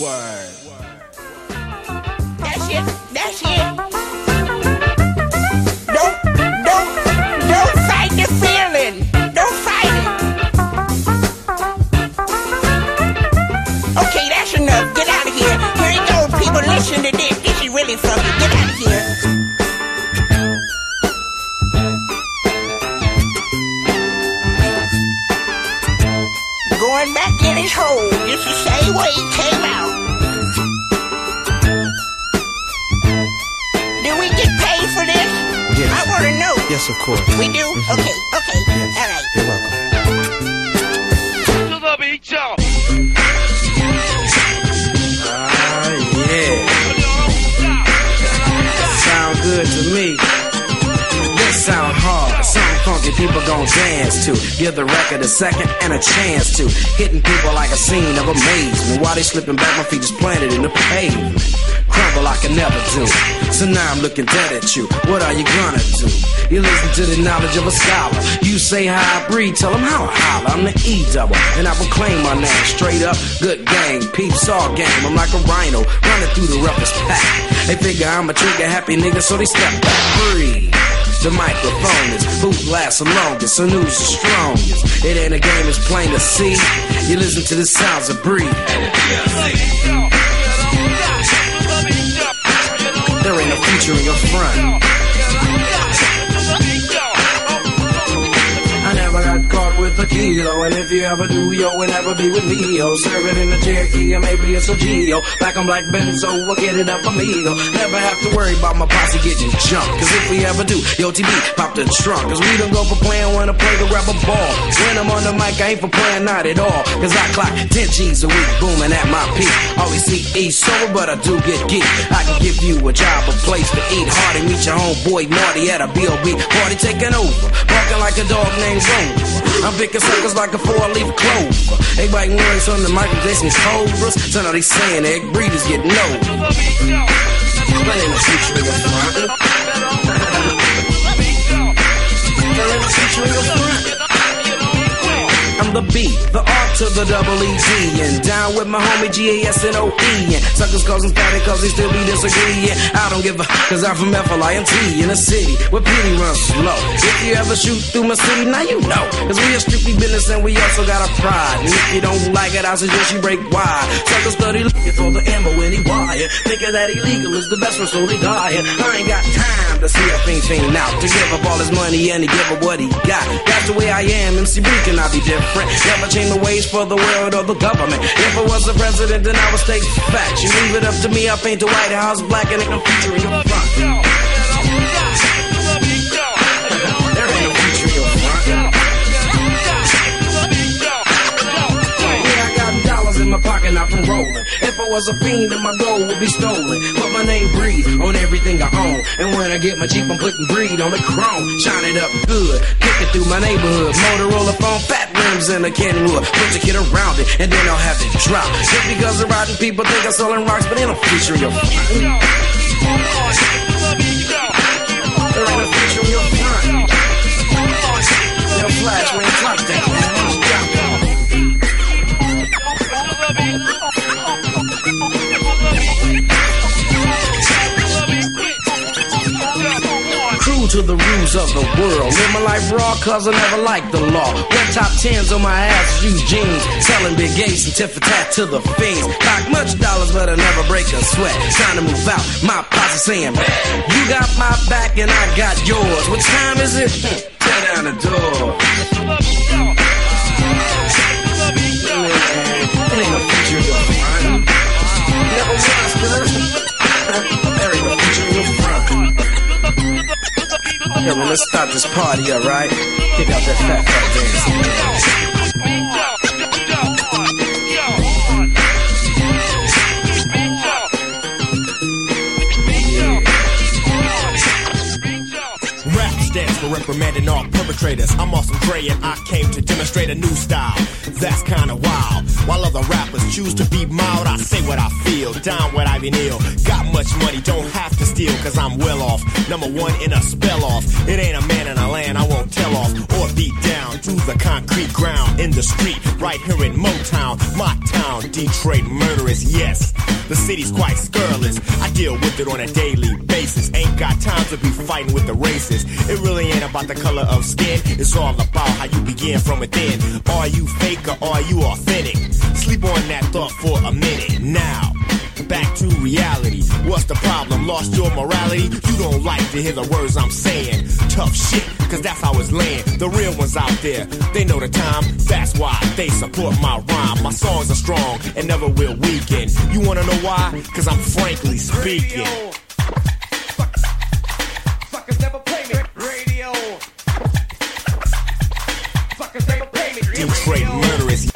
Word. That's it. That's it. Don't, don't, don't fight the feeling. Don't fight it. Okay, that's enough. Get out of here. Here people. Listen to this. This is really. Get Going back in his hole, just the same way he came out. Do we get paid for this? Yes. I want to know. Yes, of course. We do? Okay, okay. Yes. All right. You're welcome. to the beat, y'all. Ah, yeah. Sound good to me. This sound hard. Funky people gon' dance to. Give the record a second and a chance to. Hitting people like a scene of amazement. While they slipping back, my feet just planted in the pavement. Crumble I never do. So now I'm looking dead at you. What are you gonna do? You listen to the knowledge of a scholar. You say how I breathe, tell them how I holler. I'm the E double, and I proclaim my name straight up. Good gang, peeps all game. I'm like a rhino running through the roughest pack. They figure I'm a trigger happy nigga, so they step back. Breathe. The microphone is boot lasts the longest, and who's the strongest. It ain't a game, it's plain to see. You listen to the sounds of breathe. There ain't no future in your front. With a kilo, and if you ever do, yo, will never be with me, yo. Serve it in a Cherokee, or maybe it's a Geo. Black on black Benzo, we'll get it up amigo. Never have to worry about my posse getting jumped, cause if we ever do, yo, TB, pop the trunk, cause we don't go for playing when I play grab a ball. When I'm on the mic, I ain't for playing, not at all, cause I clock 10 G's a week, booming at my peak. Always see E sober, but I do get geek. I can give you a job, a place to eat. Hardy, meet your homeboy Marty at a B.O.B. Party taking over, barking like a dog named Rover. I'm picking suckers like a four-leaf clover. They words on the Michael Jason's cobras. So now they saying egg breeders get no. But ain't no future in your front. There ain't no future in your front. I'm the B, the R to the double E G, and down with my homie G A S N O E. And suckers causing static cause they still be disagreeing. I don't give a, cause I'm from F L I N T in a city where pity runs slow. If you ever shoot through my city, now you know. Cause we are strictly business and we also got a pride. And if you don't like it, I suggest you break wide. Suckers study looking for the ammo in the wire. Thinking that illegal is the best so they dying. I ain't got time to see a thing fiend out. To give up all his money and to give up what he got. That's the way I am, MC Bree cannot be different. Never change the ways for the world or the government. If I was the president, then I would state facts. You leave it up to me, I paint the White House black and ain't no future in your front. Dollars in my pocket, rolling. If I was a fiend, then my gold would be stolen. But my name breed on everything I own. And when I get my Jeep, I'm putting breed on the chrome. Shine it up good, kick it through my neighborhood. Motorola phone, fat rims and a Kenwood. Put your kid around it, and then I'll have to drop. Just because the rotten people think I'm selling rocks, but ain't no future in your front. There ain't no future in your front. Yo, Flash, we ain't clock that, to the rules of the world. Live my life raw, cause I never liked the law. Wear top tens on my ass, use jeans. Selling big gates and tit for tat to the fiends. Cock much dollars, but I never break a sweat. Time to move out. My posse saying, You got my back and I got yours. What time is it? Tear down the door. Never. Yeah, well, let's start this party, alright? Kick out that fat fat dance. For reprimanding all perpetrators. I'm awesome Dre and I came to demonstrate a new style. That's kinda wild. While other rappers choose to be mild, I say what I feel. Down what I've been ill. Got much money, don't have to steal, cause I'm well off. Number one in a spell off. It ain't a man in a land I won't tell off or beat down through the concrete ground in the street, right here in Motown, my town, Detroit murderous. Yes, the city's quite scurrilous. I deal with it on a daily basis. Ain't got time to be fighting with the racists. It really ain't about the color of skin. It's all about how you begin from within. Are you fake or are you authentic? Sleep on that thought for a minute now. Back to reality. What's the problem? Lost your morality? You don't like to hear the words I'm saying. Tough shit, cause that's how it's laying. The real ones out there, they know the time. That's why they support my rhyme. My songs are strong and never will weaken. You wanna know why? Cause I'm frankly speaking. Play me. Murderous.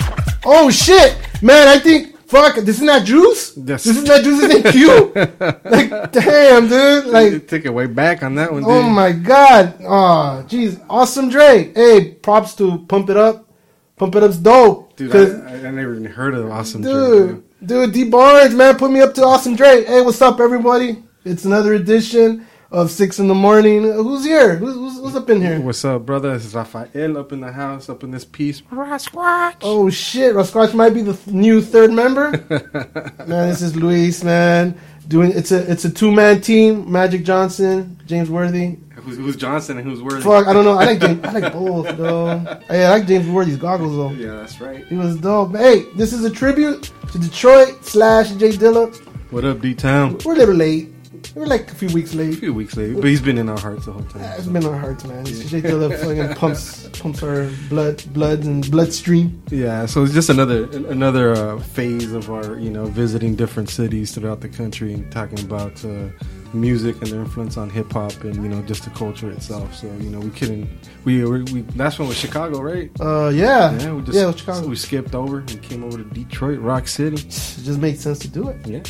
Oh shit, man! I think fuck. This is not Juice. Yes. This is not Juice's name Q. like damn, dude. Like you Take it way back on that one, oh dude. oh my god. Oh jeez, awesome Dre. Hey, props to Pump It Up. Pump It Up's dope. Dude, I, I, I never even heard of Awesome Dre, Dude, dude, D Barnes, man, put me up to Awesome Dre. Hey, what's up, everybody? It's another edition of Six in the Morning. Who's here? Who's, who's, who's up in here? What's up, brother? This is Rafael up in the house, up in this piece. Rasquatch. Oh shit, Rasquatch might be the th- new third member. man, this is Luis, man. Doing it's a it's a two man team. Magic Johnson, James Worthy. Who's, who's Johnson and who's Worthy? Fuck, I don't know. I like James, I like both though. Hey, I like James Worthy's goggles though. Yeah, that's right. He was dope. Hey, this is a tribute to Detroit slash J Dilla. What up, D Town? We're a little late. We're like a few weeks late. A few weeks late, but he's been in our hearts the whole time. It's been in our hearts, man. J Dilla fucking pumps pumps our blood, blood and bloodstream. Yeah, so it's just another another uh, phase of our you know visiting different cities throughout the country and talking about uh, music and their influence on hip hop and you know just the culture itself. So you know we couldn't we we, we last one was Chicago, right? Uh, yeah, Yeah, we just yeah, Chicago. we skipped over and came over to Detroit, Rock City. It just makes sense to do it. Yeah,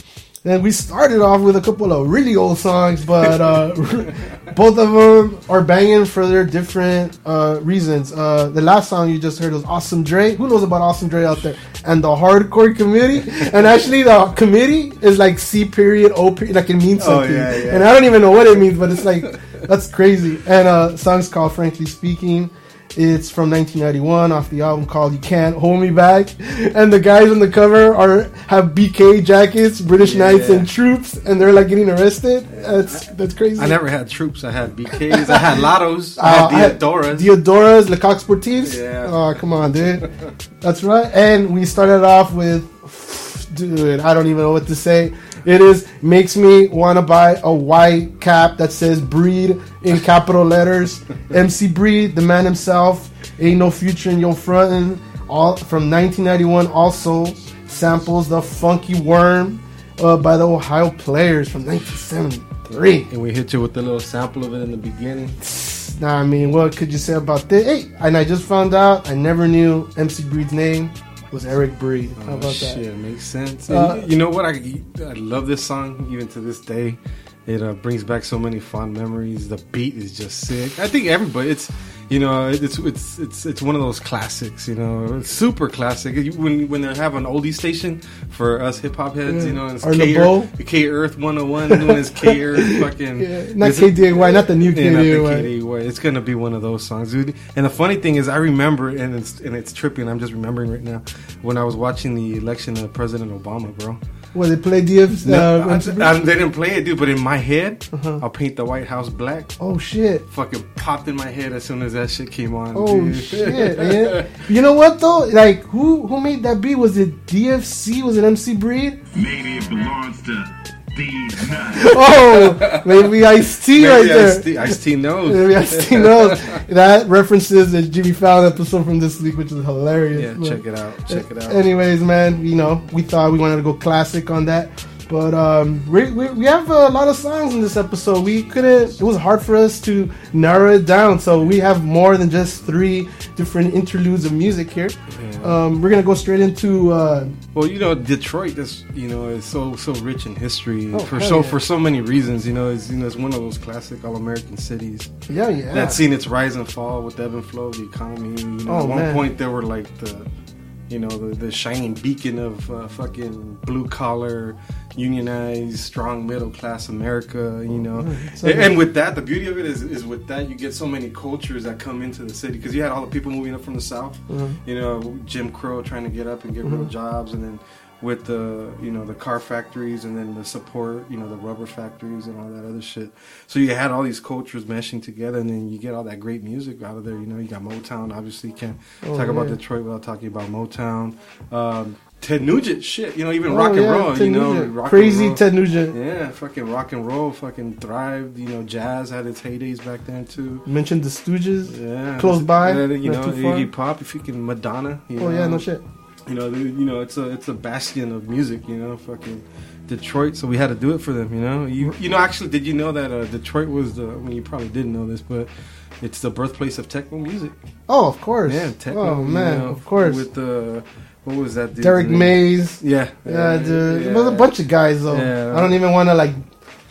And we started off with a couple of really old songs, but uh, both of them are banging for their different uh, reasons. Uh, the last song you just heard was Awesome Dre. Who knows about Awesome Dre out there? And the Hardcore Committee. And actually, the committee is like C period O period, like it means Oh, something. yeah, yeah. And I don't even know what it means, but it's like that's crazy. And uh, song's called Frankly Speaking. It's from 1991 off the album called "You Can't Hold Me Back," and the guys on the cover are have BK jackets, British Knights and troops, and they're like getting arrested. That's that's crazy. I never had troops. I had BKs. I had Lottos. I Uh, had Diadoras. Diadoras, Le Coq Sportifs. Yeah. Oh, come on, dude. That's right. And we started off with, dude, I don't even know what to say. It is makes me want to buy a white cap that says "Breed" in capital letters. MC Breed, the man himself, ain't no future in your frontin'. All from 1991. Also samples the "Funky Worm" uh, by the Ohio Players from 1973. and we hit you with a little sample of it in the beginning. Nah, I mean, what could you say about this? Hey, and I just found out I never knew MC Breed's name was Eric Breed. How about oh, that? shit, makes sense. Uh, you know what? I I love this song even to this day. It uh, brings back so many fond memories. The beat is just sick. I think everybody. It's you know it's it's it's it's one of those classics. You know, it's super classic. When when they have an oldie station for us hip hop heads, you know, it's Or K. Earth, K Earth 101 doing his K Earth fucking. Yeah, not KDAY, not the new yeah, not the KDAY. KDAY. It's gonna be one of those songs, dude. And the funny thing is, I remember, and it's and it's tripping. I'm just remembering right now when I was watching the election of President Obama, bro. Well, they play DF's. No, Uh, I- I- they didn't play it, dude. But in my head, I'll paint the White House black. oh shit! Fucking popped in my head as soon as that shit came on. Oh dude. shit! man. You know what though? Like, who who made that beat? Was it DFC? Was it MC Breed? Maybe it belongs to nuts. Oh, maybe Ice T right there. Ice T knows. Maybe Ice T knows. That references the Jimmy Fallon episode from this week, which is hilarious. Yeah, But- check it out. Check it out. Anyways, man, you know, we thought we wanted to go classic on that. But um, we, we, we have a lot of songs in this episode. We couldn't, it was hard for us to narrow it down. So we have more than just three different interludes of music here. Um, we're going to go straight into, uh, Well, you know, Detroit is you know is so so rich in history Oh, for so yeah. for so many reasons. You know, it's you know it's one of those classic all American cities yeah, yeah. that's seen its rise and fall with ebb and flow of the economy. You know, Oh, at one man. point there were like the you know, the, the shining beacon of uh, fucking blue collar, unionized, strong middle class America. You know, mm-hmm. So- and, and with that, the beauty of it is, is with that you get so many cultures that come into the city because you had all the people moving up from the south. Mm-hmm. You know, Jim Crow trying to get up and get mm-hmm. real jobs, and then with the you know the car factories and then the support you know the rubber factories and all that other shit so you had all these cultures meshing together and then you get all that great music out of there you know you got motown obviously you can't Oh, talk about detroit without talking about motown um, ted nugent shit you know even Oh, rock and yeah, roll Ted you know Nugent. rock and crazy. Ted Nugent. yeah fucking rock and roll fucking thrived you know jazz had its heydays back then too Mentioned the Stooges. yeah, Close by, Yeah, you know. Iggy Pop, if you can Madonna. You Oh know, yeah, no shit. You know, the, you know, it's a it's a bastion of music. You know, fucking Detroit. So we had to do it for them. You know, you you know, actually, did you know that uh, Detroit was the? I mean, you probably didn't know this, but it's the birthplace of techno music. Oh, of course. Yeah, techno. oh you man, know, of course. With the what was that? dude's Derrick? Mays. Yeah, Yeah, dude. yeah. It was a bunch of guys though. Yeah. I don't even want to like,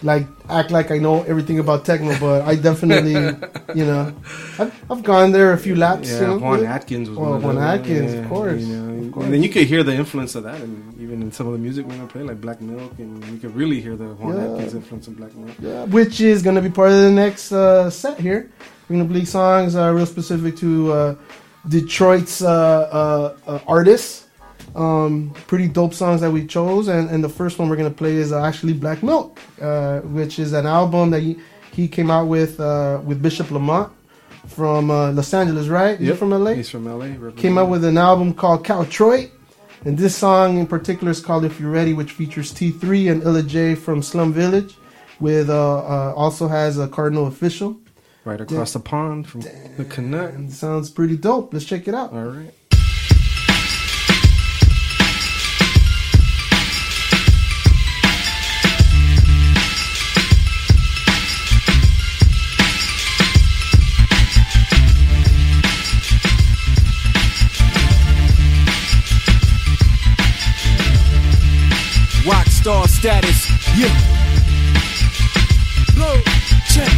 like act like I know everything about techno, but I definitely, you know, I've, I've gone there a few laps. Yeah, you know, Juan. Atkins was Oh, one of Juan Atkins, yeah, of course, You know, of course. And then you could hear the influence of that, and even in some of the music we're gonna play, like Black Milk, and you could really hear the Juan Yeah. Atkins influence in Black Milk. Yeah, which is going to be part of the next uh, set here. We're going to play songs uh, real specific to uh, Detroit's uh, uh, uh, artists. Um, pretty dope songs that we chose, and, and the first one we're going to play is uh, actually Black Milk, uh, which is an album that he, he came out with uh, with Bishop Lamont from uh, Los Angeles, right? Is he from LA? He's from LA. came out with an album called Caltroit. And this song in particular is called If You're Ready, which features T3 and Illa J from Slum Village, with uh, uh, also has a Cardinal Offishall. right across the pond from the Canuck. Sounds pretty dope. Let's check it out. All right. Status. Yeah. Blow, check.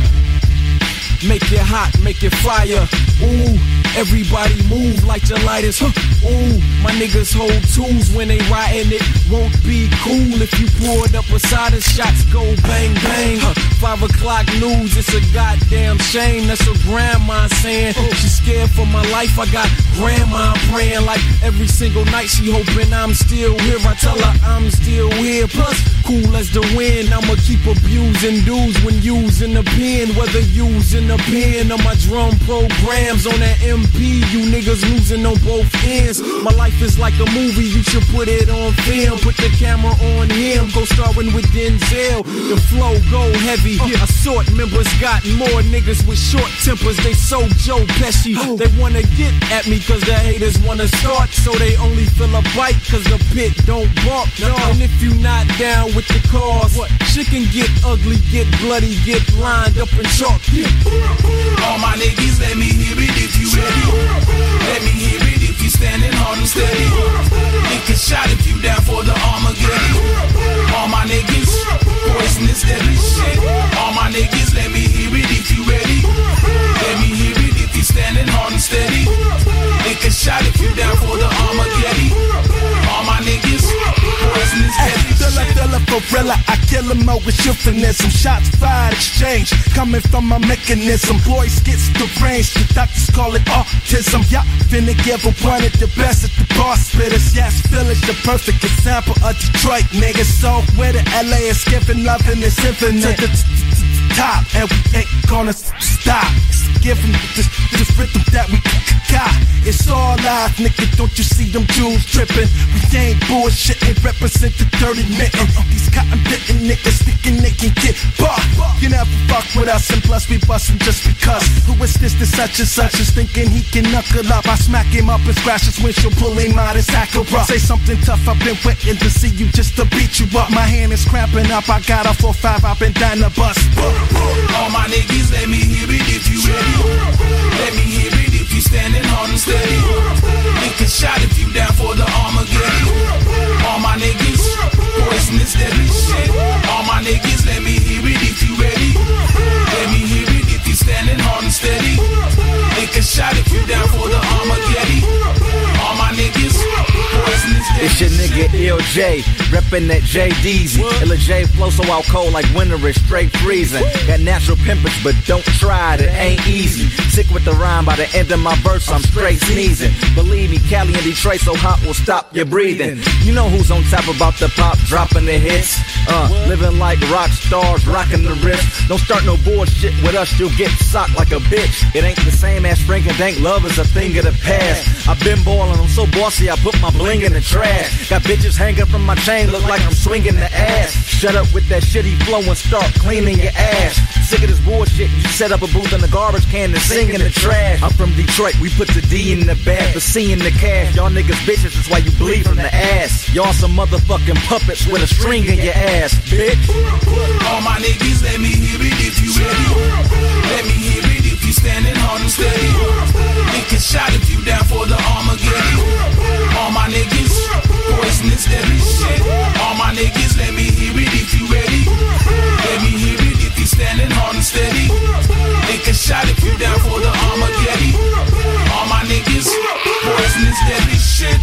Make it hot, make it fire. Ooh, everybody move like your lighters. Huh. Ooh, my niggas hold tools when they riding it. Won't be cool if you poured up a side of shots go bang bang. Huh. Five o'clock news, it's a goddamn shame. That's what grandma saying. Oh. She's scared for my life. I got grandma praying like every single night. She hoping I'm still here. I tell her I'm still here. Plus, cool as the wind. I'ma keep abusing dudes when using the pen. Whether using the pen or my drum programs on that MP. You niggas losing on both ends. My life is like a movie. You should put it on film. Put the camera on him. Go starring with Denzel. The flow go heavy. Uh. Assortment members got more niggas with short tempers. They so Joe Pesci. They wanna get at me cause the haters wanna start. So they only feel a bite cause the pit don't bark. Uh-huh. And if you not down with the cause, what? shit can get ugly, get bloody, get lined up and chalk. All my niggas, let me hear it if you ready. Let me hear it if you standing hard and steady. Lick a shot if you down for the Armageddon. All my niggas, poisonous deadly shit. All my niggas, let me hear it if you ready. Let me hear it if you standing hard and steady. Lick a shot if you down for the Armageddon. All my niggas, poisonous deadly Dilla, shit. dilla, gorilla, I kill him out with euphemism. Shots fired, exchange, coming from my mechanism. Boys gets deranged, the doctors call it autism. Yeah, finna give a one at the best at the bar spitters. Yes, Village, the perfect example of Detroit niggas. So where the LA is giving love and it's infinite. To the top, and we ain't gonna stop. Give 'em this, this rhythm that we got. It's all live, nigga. Don't you see them jewels dripping? We ain't bullshit, bullshitting, represent the dirty mitten. These cotton bitten niggas thinking they can get buck. You never fuck with us, and plus we bustin' just because. Who is this? This such and such is thinking he can knuckle up. I smack him up and scratch his windshield, pull him out his Acura. Say something tough, I've been waiting to see you just to beat you up. My hand is cramping up, I got a 4-5, I've been down the bus. All my niggas, let me hear it if you ready. Let me hear it if you standing hard and steady. Lick a shot if you down for the Armageddon. All my niggas, poisonous deadly shit. All my niggas, let me hear it if you ready. Let me hear it if you standing hard and steady. Lick a shot if you down for the Armageddon. All my niggas, It's your nigga LJ, reppin' that JDZ. LJ flow so out cold like winter is straight freezing. Got natural pimpers, but don't try it, it ain't easy. Sick with the rhyme, by the end of my verse, I'm straight sneezing. Believe me, Cali and Detroit so hot will stop your breathing. You know who's on top about the pop, dropping the hits. Uh, living like rock stars, rocking the wrist. Don't start no bullshit with us, you'll get socked like a bitch. It ain't the same as Frank-N-Dank, love is a thing of the past. I've been ballin', I'm so bossy, I put my bling in the trash. Got bitches hanging from my chain, look like I'm swinging the ass. Shut up with that shitty flow and start cleaning your ass. Sick of this bullshit, you set up a booth in the garbage can and sing in the trash. I'm from Detroit, we put the D in the bag for seeing the cash. Y'all niggas bitches, that's why you bleed from the ass. Y'all some motherfucking puppets with a string in your ass, bitch. All my niggas, let me hear it if you ready. Let me hear it standing hard and steady. Lick a shot if you down for the Armageddon. All my niggas, poisonous deadly shit. All my niggas, let me hear it if you ready. Let me hear it if you standing hard and steady. Lick a shot if you down for the Armageddon. All my niggas, poisonous deadly shit.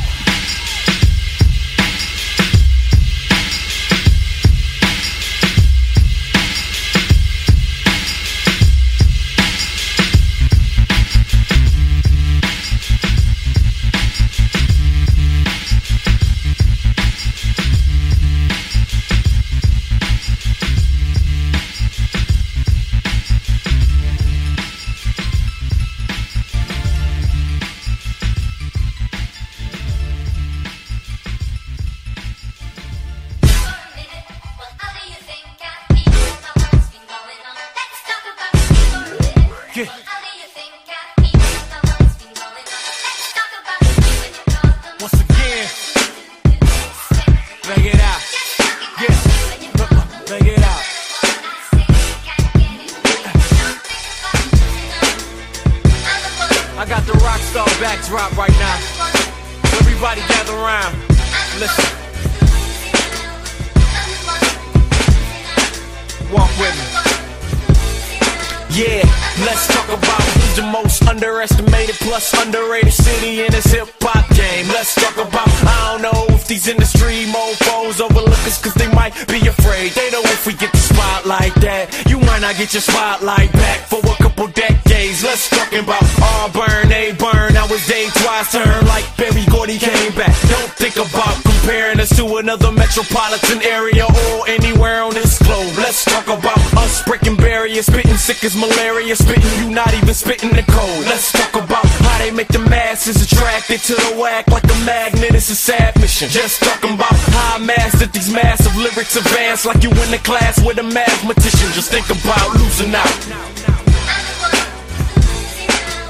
Get your spotlight back for a couple decades. Let's talk about Auburn, A burn. Now it's day twice turn like Berry Gordy came back. Don't think about comparing us to another metropolitan area or anywhere on this globe. Let's talk about us breaking barriers, sick as malaria, spitting you not even spitting the code. Let's talk about how they make the masses attracted to the whack like a magnet. It's a sad mission. Just talking about how I mastered these massive lyrics advance like you in the class with a mathematician. Just think about losing out.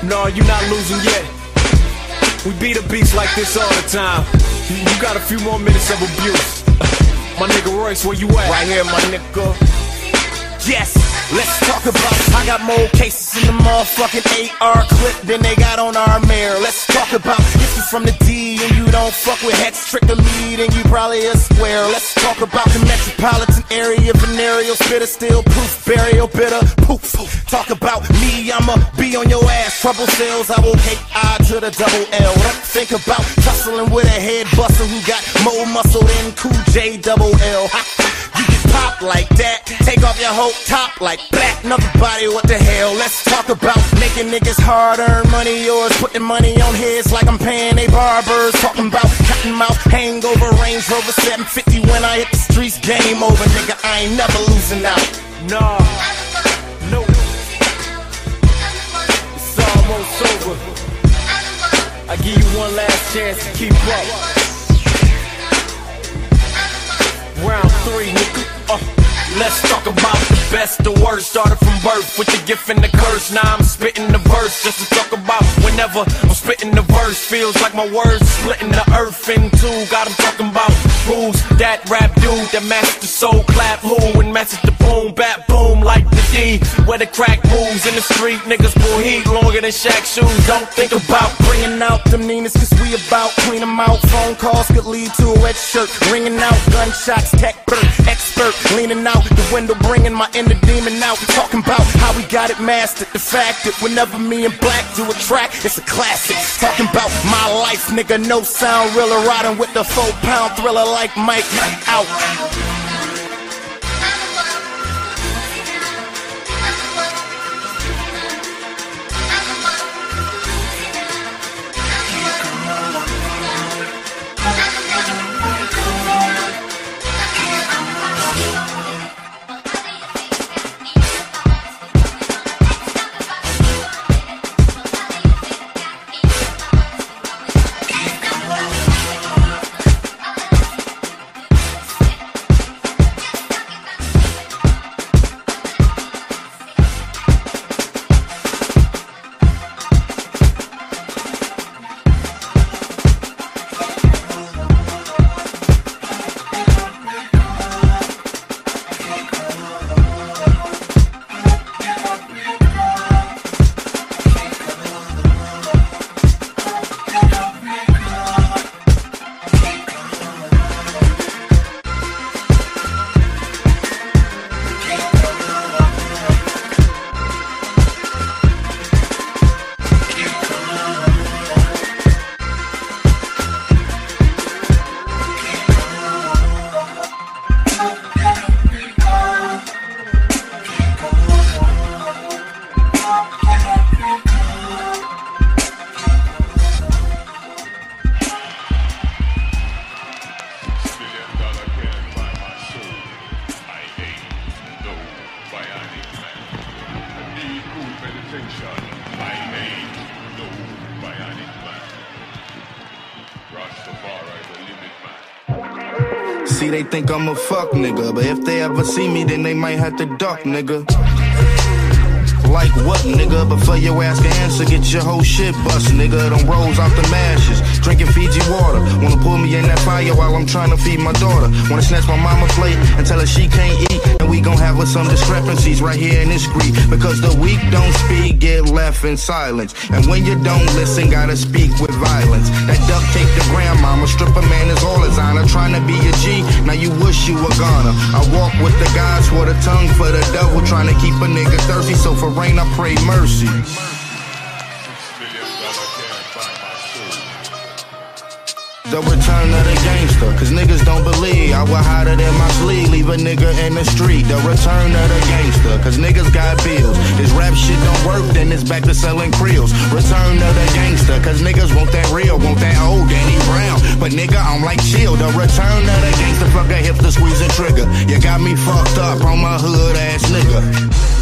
No, you're not losing yet. We beat a beast like this all the time. You got a few more minutes of abuse. My nigga Royce, where you at? Right here, my nigga. Yes, let's talk about. I got more cases in the motherfucking AR clip than they got on our mayor. Let's talk about if you from the D and you don't fuck with Hex, trick the lead and you probably a square. Let's talk about the metropolitan area, venereal spitter, still proof, burial bitter, poof. Talk about me, I'ma be on your ass. Trouble sales, I will hate I to the double L. Think about tussling with a head buster who got more muscle than Cool J double L. You get pop like that, take off your whole top like black. Another body, what the hell? Let's talk about making niggas hard earn money. Yours putting money on his like I'm paying they barbers. Talking about cotton mouth, hangover, Range Rover 750 when I hit the streets. Game over, nigga. I ain't never losing out. Nah, no. It's almost over. I give you one last chance to keep up. Round three, nigga. Uh, let's talk about the best, the worst. Started from birth with the gift and the curse. Now I'm spitting the verse just to talk about whenever I'm spitting the verse. Feels like my words splitting the earth in two. Got 'em talking about who's that rap dude that matched the soul clap. Who and matches the boom, bat boom like the D. Where the crack moves in the street, niggas pull heat longer than Shaq shoes. Don't think about bringing out them Ninas, cause we about clean 'em out. Phone calls could lead to a wet shirt. Ringing out gunshots, tech bird, expert. Leaning out the window, bringing my inner demon out. Talking about how we got it mastered. The fact that whenever me and Black do a track, it's a classic. Talking about my life, nigga, no sound, Really Riding with the four pound thriller like Mike out. They think I'm a fuck nigga, but if they ever see me, then they might have to duck, nigga. Like what, nigga? Before for your ass to answer, get your whole shit bust, nigga. Them rolls off the mashes, drinking Fiji water. Wanna pull me in that fire while I'm trying to feed my daughter. Wanna snatch my mama plate and tell her she can't eat. And we gon' have us some discrepancies right here in this street. Because the weak don't speak, get left in silence. And when you don't listen, gotta speak with violence. That duct tape the grandmama, stripper man is all honor. Trying to be a G, now you wish you were gonna. I walk with the gods for the tongue for the devil. Trying to keep a nigga thirsty, so for rain I pray mercy. The return of the gangster, cause niggas don't believe I hide it in my sleeve, leave a nigga in the street. The return of the gangster, cause niggas got bills. This rap shit don't work, then it's back to selling creels. Return of the gangster, cause niggas want that real, want that old Danny Brown. But nigga, I'm like chill. The return of the gangster, fuck a hip to squeeze and trigger. You got me fucked up on my hood ass nigga.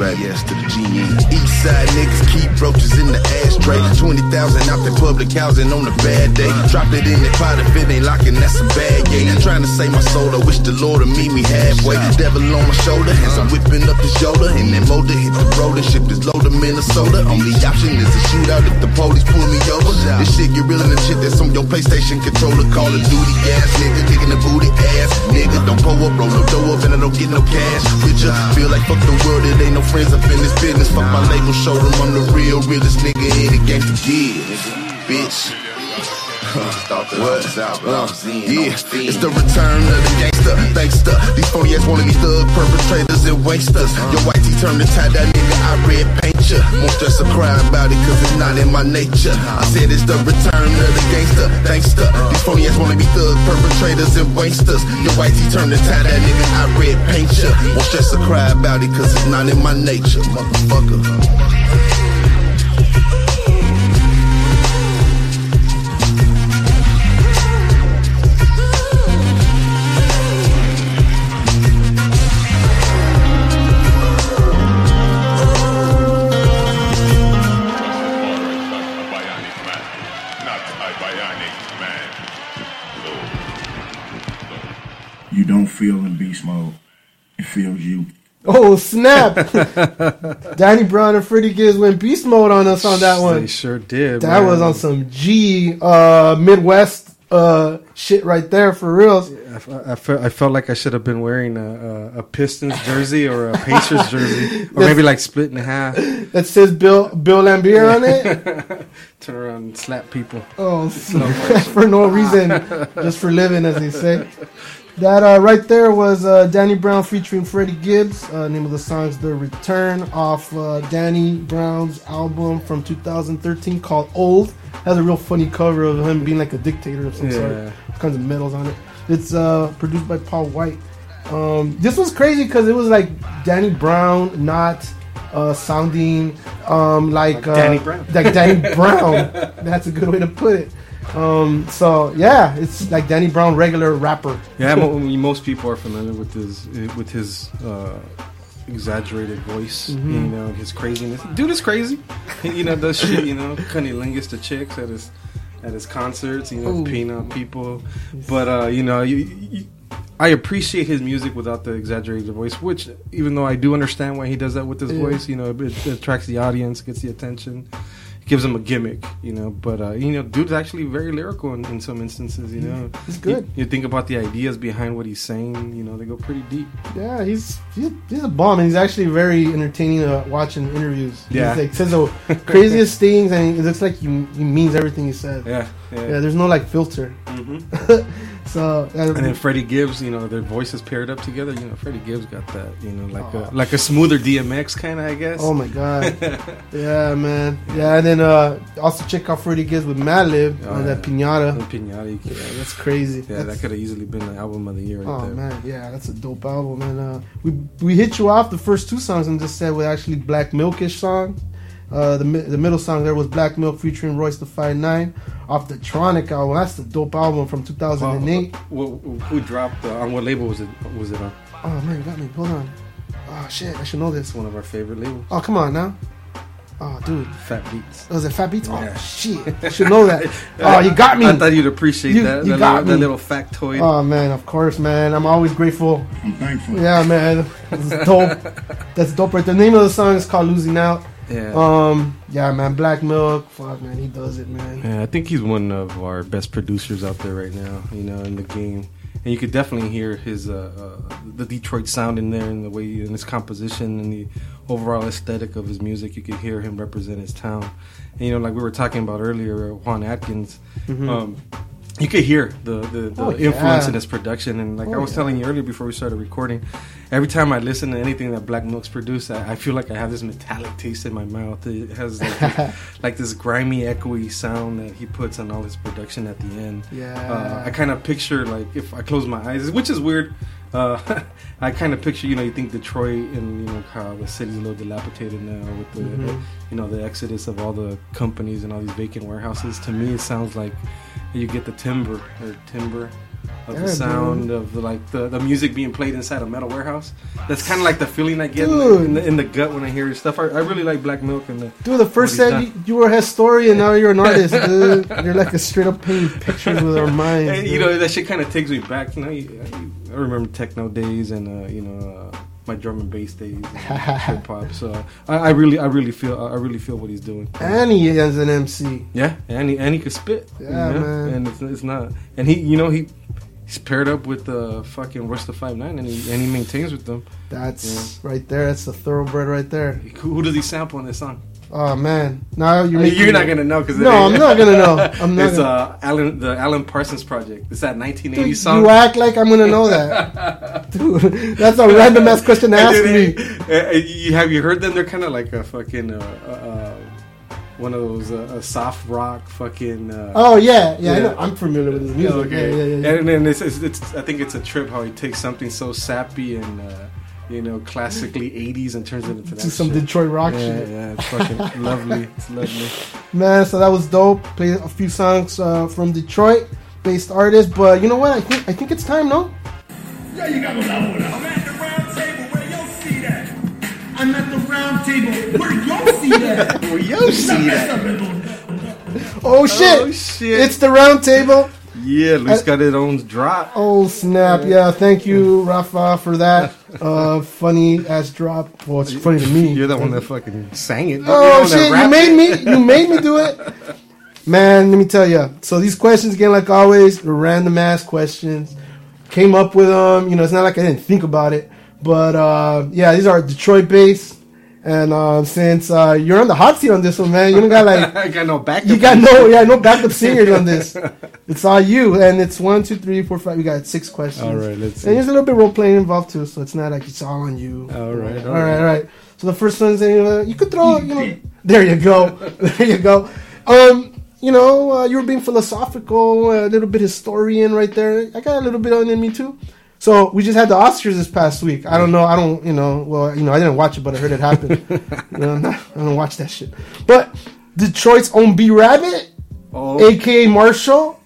Right, yes to the GE. East side niggas keep roaches in the ashtray. 20,000 out the public housing on a bad day. Drop it in the pot if it ain't locking, that's a bad yeah. Trying to save my soul, I wish the Lord would meet me halfway. Devil on my shoulder, as I'm whipping up his shoulder. And that motor hit the road and ship this load to Minnesota. Only option is a shootout if the police pull me over. This shit get real the shit that's on your PlayStation controller. Call of Duty gas, nigga, kicking the booty ass. Nigga, don't pull up, roll no dough up, and I don't get no cash. With feel like fuck the world, it ain't no friends up in this business. Fuck my label, show them I'm the real, realest nigga in the game to give. Bitch. What? Uh, yeah, it's the return of the gangster, gangster. These phony ass wanna be thug perpetrators and wasters. Your white turn to tie that nigga, I red paint ya. Won't stress or cry about it, cause it's not in my nature. I said it's the return of the gangster, gangster. These phony ass wanna be thug perpetrators and wasters. Your white turn to tie that nigga, I red paint ya. Won't stress or cry about it, cause it's not in my nature, motherfucker. Don't feel in beast mode. It feels you. Oh snap! Danny Brown and Freddie Gibbs went beast mode on us on that one. They sure did. That man. was on some G uh, Midwest uh, shit right there for reals. I, I, felt, I felt like I should have been wearing a, a, a Pistons jersey or a Pacers jersey, or maybe like split in half. That says Bill Bill Laimbeer on it. Turn around and slap people. Oh, for no reason, just for living, as they say. That uh, right there was uh, Danny Brown featuring Freddie Gibbs. Uh, name of the song's "The Return" off uh, Danny Brown's album from 2013 called "Old." Has a real funny cover of him being like a dictator of some sort. Yeah. All kinds of medals on it. It's uh, produced by Paul White. Um, this was crazy because it was like Danny Brown not uh, sounding um, like, uh, Danny Brown. Like Danny Brown. That's a good way to put it. Um, so yeah, it's like Danny Brown, regular rapper. Yeah, most people are familiar with his with his uh, exaggerated voice. Mhm. You know, his craziness. Dude is crazy. You know, does shit. You know, cunnilingus to chicks at his at his concerts. You know, Ooh. peeing on people. But uh, you know, you, you, I appreciate his music without the exaggerated voice. Which, even though I do understand why he does that with his Yeah. voice, you know, it, it attracts the audience, gets the attention. Gives him a gimmick, you know, but uh, you know, dude's actually very lyrical in, in some instances. You know, He's good. You, you think about the ideas behind what he's saying, you know, they go pretty deep. Yeah, he's he's, he's a bomb, and he's actually very entertaining to watch in interviews. Yeah. he like, says the craziest things, and it looks like he, he means everything he says. Yeah, yeah. yeah. There's no like filter. Mhm. so uh, And then Freddie Gibbs, you know, their voices paired up together. You know, Freddie Gibbs got that, you know, like a like a smoother DMX kind of, I guess. Oh my god. yeah, man. Yeah, and then uh, also check out Freddie Gibbs with Madlib Oh, on that. Pinata. The Pinata, Yeah, that's crazy. Yeah, that could have easily been the album of the year right Oh there. man, yeah, that's a dope album. And uh, we we hit you off the first two songs and just said with actually Black Milkish song. Uh, the the middle song there was Black Milk featuring Royce the Five Nine off the Tronic album. That's the dope album from 2008. Well, who dropped uh, on what label was it? Was it on? Oh man, you got me. Hold on. Oh shit, I should know this. One of our favorite labels. Oh come on now. Oh dude, Fat Beats. was it Fat Beats? Yeah. Oh shit, I should know that. Oh, you got me. I thought you'd appreciate You- that. you that, got little, that me. little factoid. Oh man, of course, man. I'm always grateful. I'm thankful. Yeah, man. That's dope. That's dope. Right. The name of the song is called "Losing Out." Yeah. Um. Yeah, man. Black Milk. Fuck, man. He does it, man. Yeah, I think he's one of our best producers out there right now. You know, in the game, and you could definitely hear his uh, uh, the Detroit sound in there, and the way in his composition and the overall aesthetic of his music. You could hear him represent his town. And you know, like we were talking about earlier, Juan Atkins. Mhm. Um, you could hear the the, the Oh, influence yeah. in his production, and like Oh, I was yeah. telling you earlier before we started recording, every time I listen to anything that Black Milk's produced, I, I feel like I have this metallic taste in my mouth. It has like, this, like this grimy, echoey sound that he puts on all his production at the end. Yeah. uh, I kind of picture like if I close my eyes, which is weird. Uh, I kind of picture, you know, you think Detroit and you know how the city's a little dilapidated now with the, Mhm. you know, the exodus of all the companies and all these vacant warehouses. To me, it sounds like you get the timber or timber of the sound dude. of like the, the music being played inside a metal warehouse. That's kind of like the feeling I get in the, in the in the gut when I hear his stuff. I, I really like Black Milk and the Dude, the first set you, you were a historian, now you're an artist, dude. You're like a straight up painting pictures with our minds. And, you know that shit kind of takes me back. You know, you, I remember techno days and uh, you know uh, my drum and bass days, hip hop. So I, I really, I really feel, I really feel what he's doing. and he is an MC. Yeah, and he and he could spit. Yeah, you know? man. And it's, it's not, and he, you know, he he's paired up with uh, fucking Royce the Five Nine, and he and he maintains with them. That's right there. That's the thoroughbred right there. Who, who does he sample in this song? Oh man, now you're You're not gonna know because no, I'm not gonna know. I'm not. it's gonna, uh, Alan, the Alan Parsons project. It's that 1980 Dude, song. you act like I'm gonna know that, dude. That's a random ass question to ask me. Uh, you have you heard them? They're kind of like a fucking uh, uh, uh, one of those uh, soft rock fucking. Uh, Oh yeah, yeah. I know. I'm familiar with his music. Okay. Yeah, yeah, yeah. And then it's, it's, it's I think it's a trip how he takes something so sappy and uh, you know classically 80s and turns it into that some shit. Detroit rock yeah, shit. Yeah, yeah, it's fucking lovely. It's lovely. Man, so that was dope. Played a few songs uh, from Detroit based artists, but you know what? I think I think it's time, no? Yeah, you got what table where you see that. Where you see that. Oh shit! Oh, shit. It's the round table. Yeah, Luis I- got his own drop. Oh snap! Yeah, thank you, Rafa, for that. Uh, funny ass drop. Well, it's funny to me. You're the one that fucking sang it. You're the Oh one that shit! You made it. me. You made me do it. Man, let me tell you. So these questions, again, like always, are random ass questions. Came up with them. You know, it's not like I didn't think about it, but uh, yeah, these are Detroit based. And uh, since uh, you're on the hot seat on this one, man, you don't got like I got no backup. you got no yeah no backup singers on this. It's all you, and it's one, two, three, four, five. We got six questions. All right, let's see. And there's a little bit role playing involved too, so it's not like it's all on you. All right, all right, all right. So the first one's uh, you could throw you know there you go, there you go. Um, you know uh, you were being philosophical, a little bit historian right there. I got a little bit on in me too. So we just had the Oscars this past week. I don't know. I don't. You know. Well, you know, I didn't watch it, but I heard it happen. you know, I don't watch that shit. But Detroit's own B Rabbit, Oh. aka Marshall,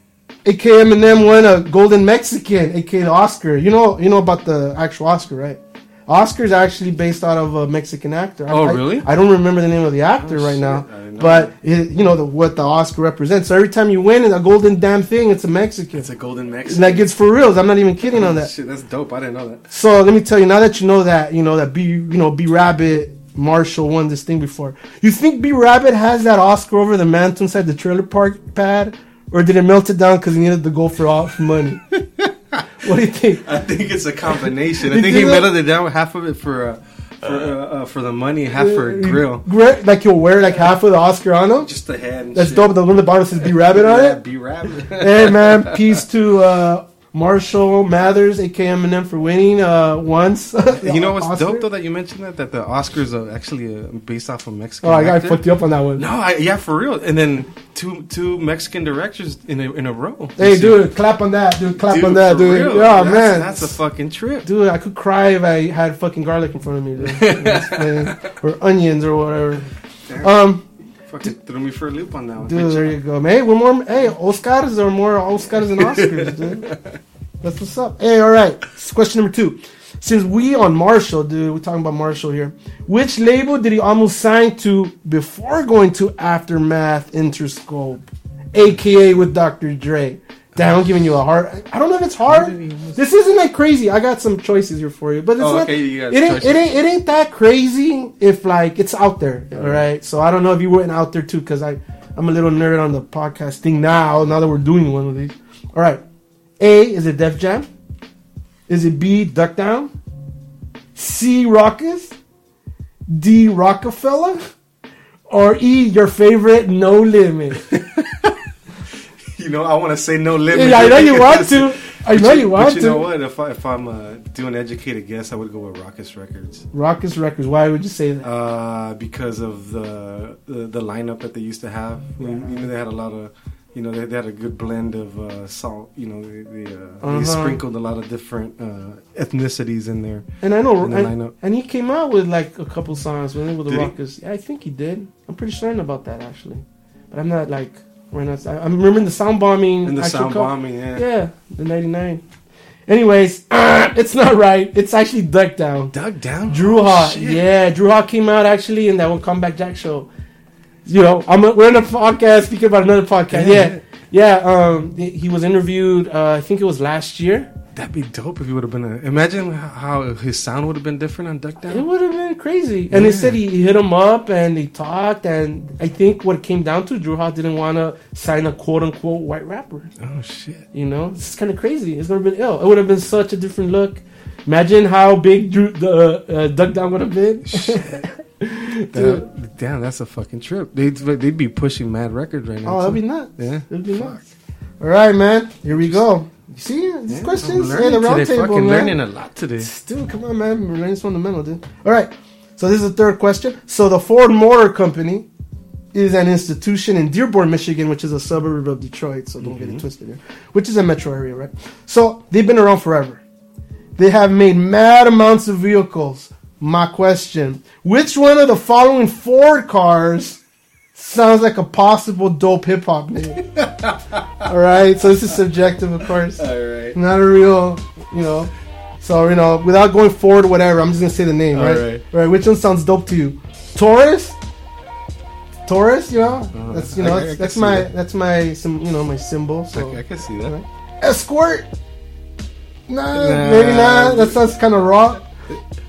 aka Eminem, won a Golden Mexican, aka the Oscar. You know, you know about the actual Oscar, right? Oscar's actually based out of a Mexican actor. Oh, I- really? I, don't remember the name of the actor oh, right now, but it, you know the, what the Oscar represents. So every time you win a golden damn thing, it's a Mexican. It's a golden And Mexican. that gets for reals. I'm not even kidding on oh, that. Shit, that's dope. I didn't know that. So let me tell you, now that you know that, you know that B, you know B Rabbit Marshall won this thing before. You think B Rabbit has that Oscar over the mantle inside the trailer park pad, or did it melt it down because he needed to go for off money? what do you think? I think it's a combination. I think he melted it down half of it for uh, for uh, uh, for the money, half for a grill. Gri- Like you'll wear like half of the Oscar on him. Just the head. That's shit. dope. The little at the says B Rabbit on Yeah, it. B Rabbit. hey man, peace to uh, Marshall Mathers, aka Eminem, for winning uh, once. You know what's Oscar. dope though that you mentioned that that the Oscars are actually uh, based off of Mexican. Oh, I got fucked you up on that one. No, I, yeah, for real. And then two two Mexican directors in a in a row. Hey, You see? dude, clap on that, dude. Clap Dude, on that, dude. real. Yeah, That's- man. that's a fucking trip, dude. I could cry if I had fucking garlic in front of me, dude. Or onions or whatever. Um, Fucking threw me for a loop on that one. dude, there you go. Hey, we're more. Hey, Oscars are more Oscars than Oscars, dude. That's what's up. Hey, all right. Question number two. Since we on Marshall, dude, we're talking about Marshall here. Which label did he almost sign to before going to Aftermath Interscope, aka with Dr. Dre? Damn, I'm giving you a hard. I don't know if it's hard. This isn't that crazy. I got some choices here for you, but it's Oh, not. okay, you it ain't. It ain't. It ain't that crazy if like it's out there. All right. So I don't know if you went out there too, because I I'm a little nerd on the podcast thing now. Now that we're doing one of these. All right. A is it Def Jam? Is it B Duck Down? C Rawkus? D Rockefeller? Or E your favorite No Limit? You know, I want to say no limit. Yeah, I know you want to. I know you want but you to. know what? If I if I'm uh, doing educated guess, I would go with Rawkus Records. Rawkus Records. Why would you say that? Uh, because of the, the the lineup that they used to have. You, you know, they had a lot of. You know, they, they had a good blend of uh, salt. You know, they, they, uh, Uh-huh. they sprinkled a lot of different uh, ethnicities in there. And I know, and, and he came out with like a couple songs with the Did he? Yeah, I think he did. I'm pretty certain about that actually, but I'm not like right now. I, I'm remembering the Soundbombing. And the sound co- bombing, yeah. yeah, the '99. Anyways, it's not right. It's actually Duck Down. Duck Down. Drew Oh, Hawk. shit. Yeah, Dru Ha came out actually in that one Combat Jack show. You know, I'm a, we're in a podcast speaking about another podcast. Yeah. Yeah, yeah. um, he he was interviewed. Uh, I think it was last year. That'd be dope if he would have been a. Imagine how his sound would have been different on Duck Down. It would have been crazy. And they said he, hit him up and they talked. And I think what it came down to, Dru Ha didn't want to sign a quote unquote white rapper. Oh shit! You know, it's kind of crazy. It's gonna been ill. It would have been such a different look. Imagine how big Drew the uh, Duck Down would have been. That- damn, that's a fucking trip. They'd they'd be pushing mad records right now. Oh, that'd be nuts. Yeah. That'd be nuts. All right, man. Here we go. You see these Yeah, questions? I'm the round today. table, Fucking man. learning a lot today. Dude, come on, man. We're learning fundamental, dude. All right. So this is the third question. So the Ford Motor Company is an institution in Dearborn, Michigan, which is a suburb of Detroit. So don't get it mm-hmm. twisted here. Which is a metro area, right? So they've been around forever. They have made mad amounts of vehicles. My question: Which one of the following Ford cars sounds like a possible dope hip hop name? All right. So this is subjective, of course. All right. Not a real, you know. So you know, without going forward, whatever. I'm just gonna say the name, All right? right. All right. Which one sounds dope to you? Taurus. Taurus, you know, that's you know, Uh, I- I that's, can that's my that. that's my sim, you know my symbol. So I, I can see that. escort. Nah, Nah. maybe not. That sounds kind of raw.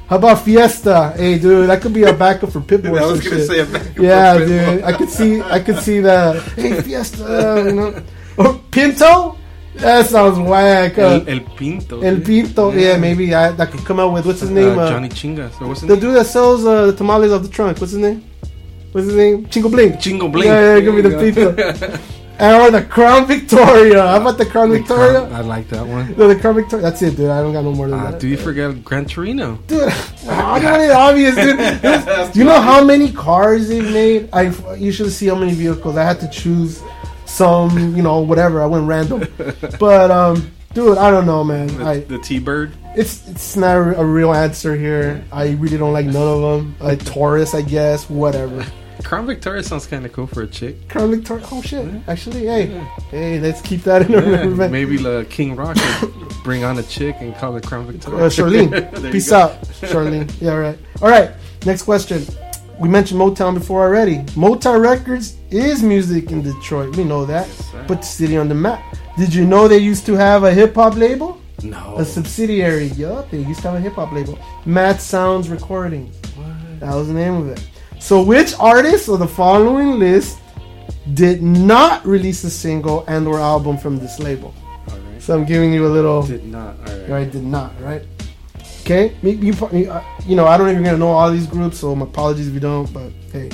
How about Fiesta? Hey, dude, that could be a backup for Pitbull. I or was some gonna shit. say a backup for Yeah, dude, I could see, I could see that. Hey, Fiesta, you know, or Pinto. That sounds whack. Uh, El, El Pinto. El. Pinto, yeah, maybe I, that could come out with what's his name? Uh, Uh, Johnny Chingas. Or what's his the name? dude that sells uh, the tamales off the trunk. What's his name? What's his name? Chingo Bling. Chingo Bling. Yeah, yeah, give me the There go. Pinto. and or the Crown Victoria. How about the Crown The Victoria? Crown- I like that one. No, the Crown Victoria. That's it, dude. I don't got no more than Uh, that. do you forget Gran Torino? Dude, you obvious, dude? Do you know how many cars they've made? I usually see how many vehicles. I had to choose some, you know, whatever. I went random, but um, dude, I don't know, man. The, I the T-Bird. it's it's not a, a real answer here. I really don't like none of them. Like Taurus, I guess, whatever. Crown Victoria sounds kind of cool for a chick. Crown Victoria. Oh shit! Actually, hey, hey, let's keep that in Yeah, remember. maybe the King Rock bring on a chick and call it Crown Victoria. Uh, Charlene, peace out, Charlene. Yeah, right. All right. Next question. We mentioned Motown before already. Motown Records is music in Detroit. We know that. Put the city on the map. Did you know they used to have a hip hop label? No. A subsidiary. Yup, they used to have a hip hop label. Mad Sounds Recordings. That was the name of it. So, which artists of the following list did not release a single and/or album from this label? So I'm giving you a little. Did not. All right. Right, did not, right? Okay, me- you, you, uh, you know, I don't even gonna know all these groups, so my apologies if you don't. But hey,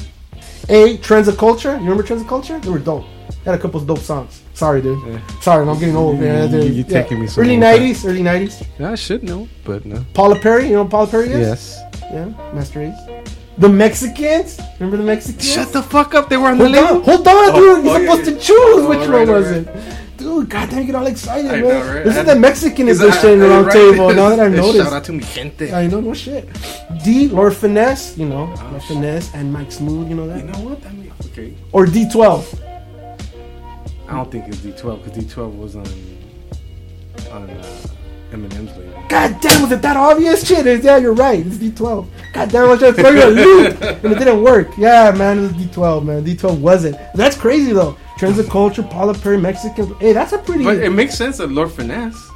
A Trends of Culture. You remember Trends of Culture? They were dope. They had a couple of dope songs. Sorry, dude. Sorry, I'm getting old, man. You- Dude, you taking me early. '90s, early '90s. Yeah, I should know, but no. Paula Perry. You know Paula Perry is? Yes. Yeah, Masta Ace. The Mexicans. Remember the Mexicans? Shut the fuck up. They were on the Hold label. hold on, Oh, dude. You're oh, yeah, supposed yeah. to choose Oh, which right, one was right. it. Dude, goddamn, you get all excited, I man. know, right? This is the Mexican Is edition that- around right. table. Now that I've Shout noticed. out to mi gente. I know, no shit. D, Lord Finesse, you know, Lord Finesse and Mike Smooth, you know that? You know what? I mean, okay. Or D12. I don't think it's D12 because D12 was on on uh, Eminem's label. God damn, was it that obvious? Shit, it's- yeah, you're right. It's D12. God damn, I was trying to throw you a loop, and it didn't work. Yeah, man, it was D12, man. D12 wasn't. That's crazy, though. Trends of Culture, Paula Perry, Mexican. Hey, that's a pretty. But it makes sense that Lord Finesse.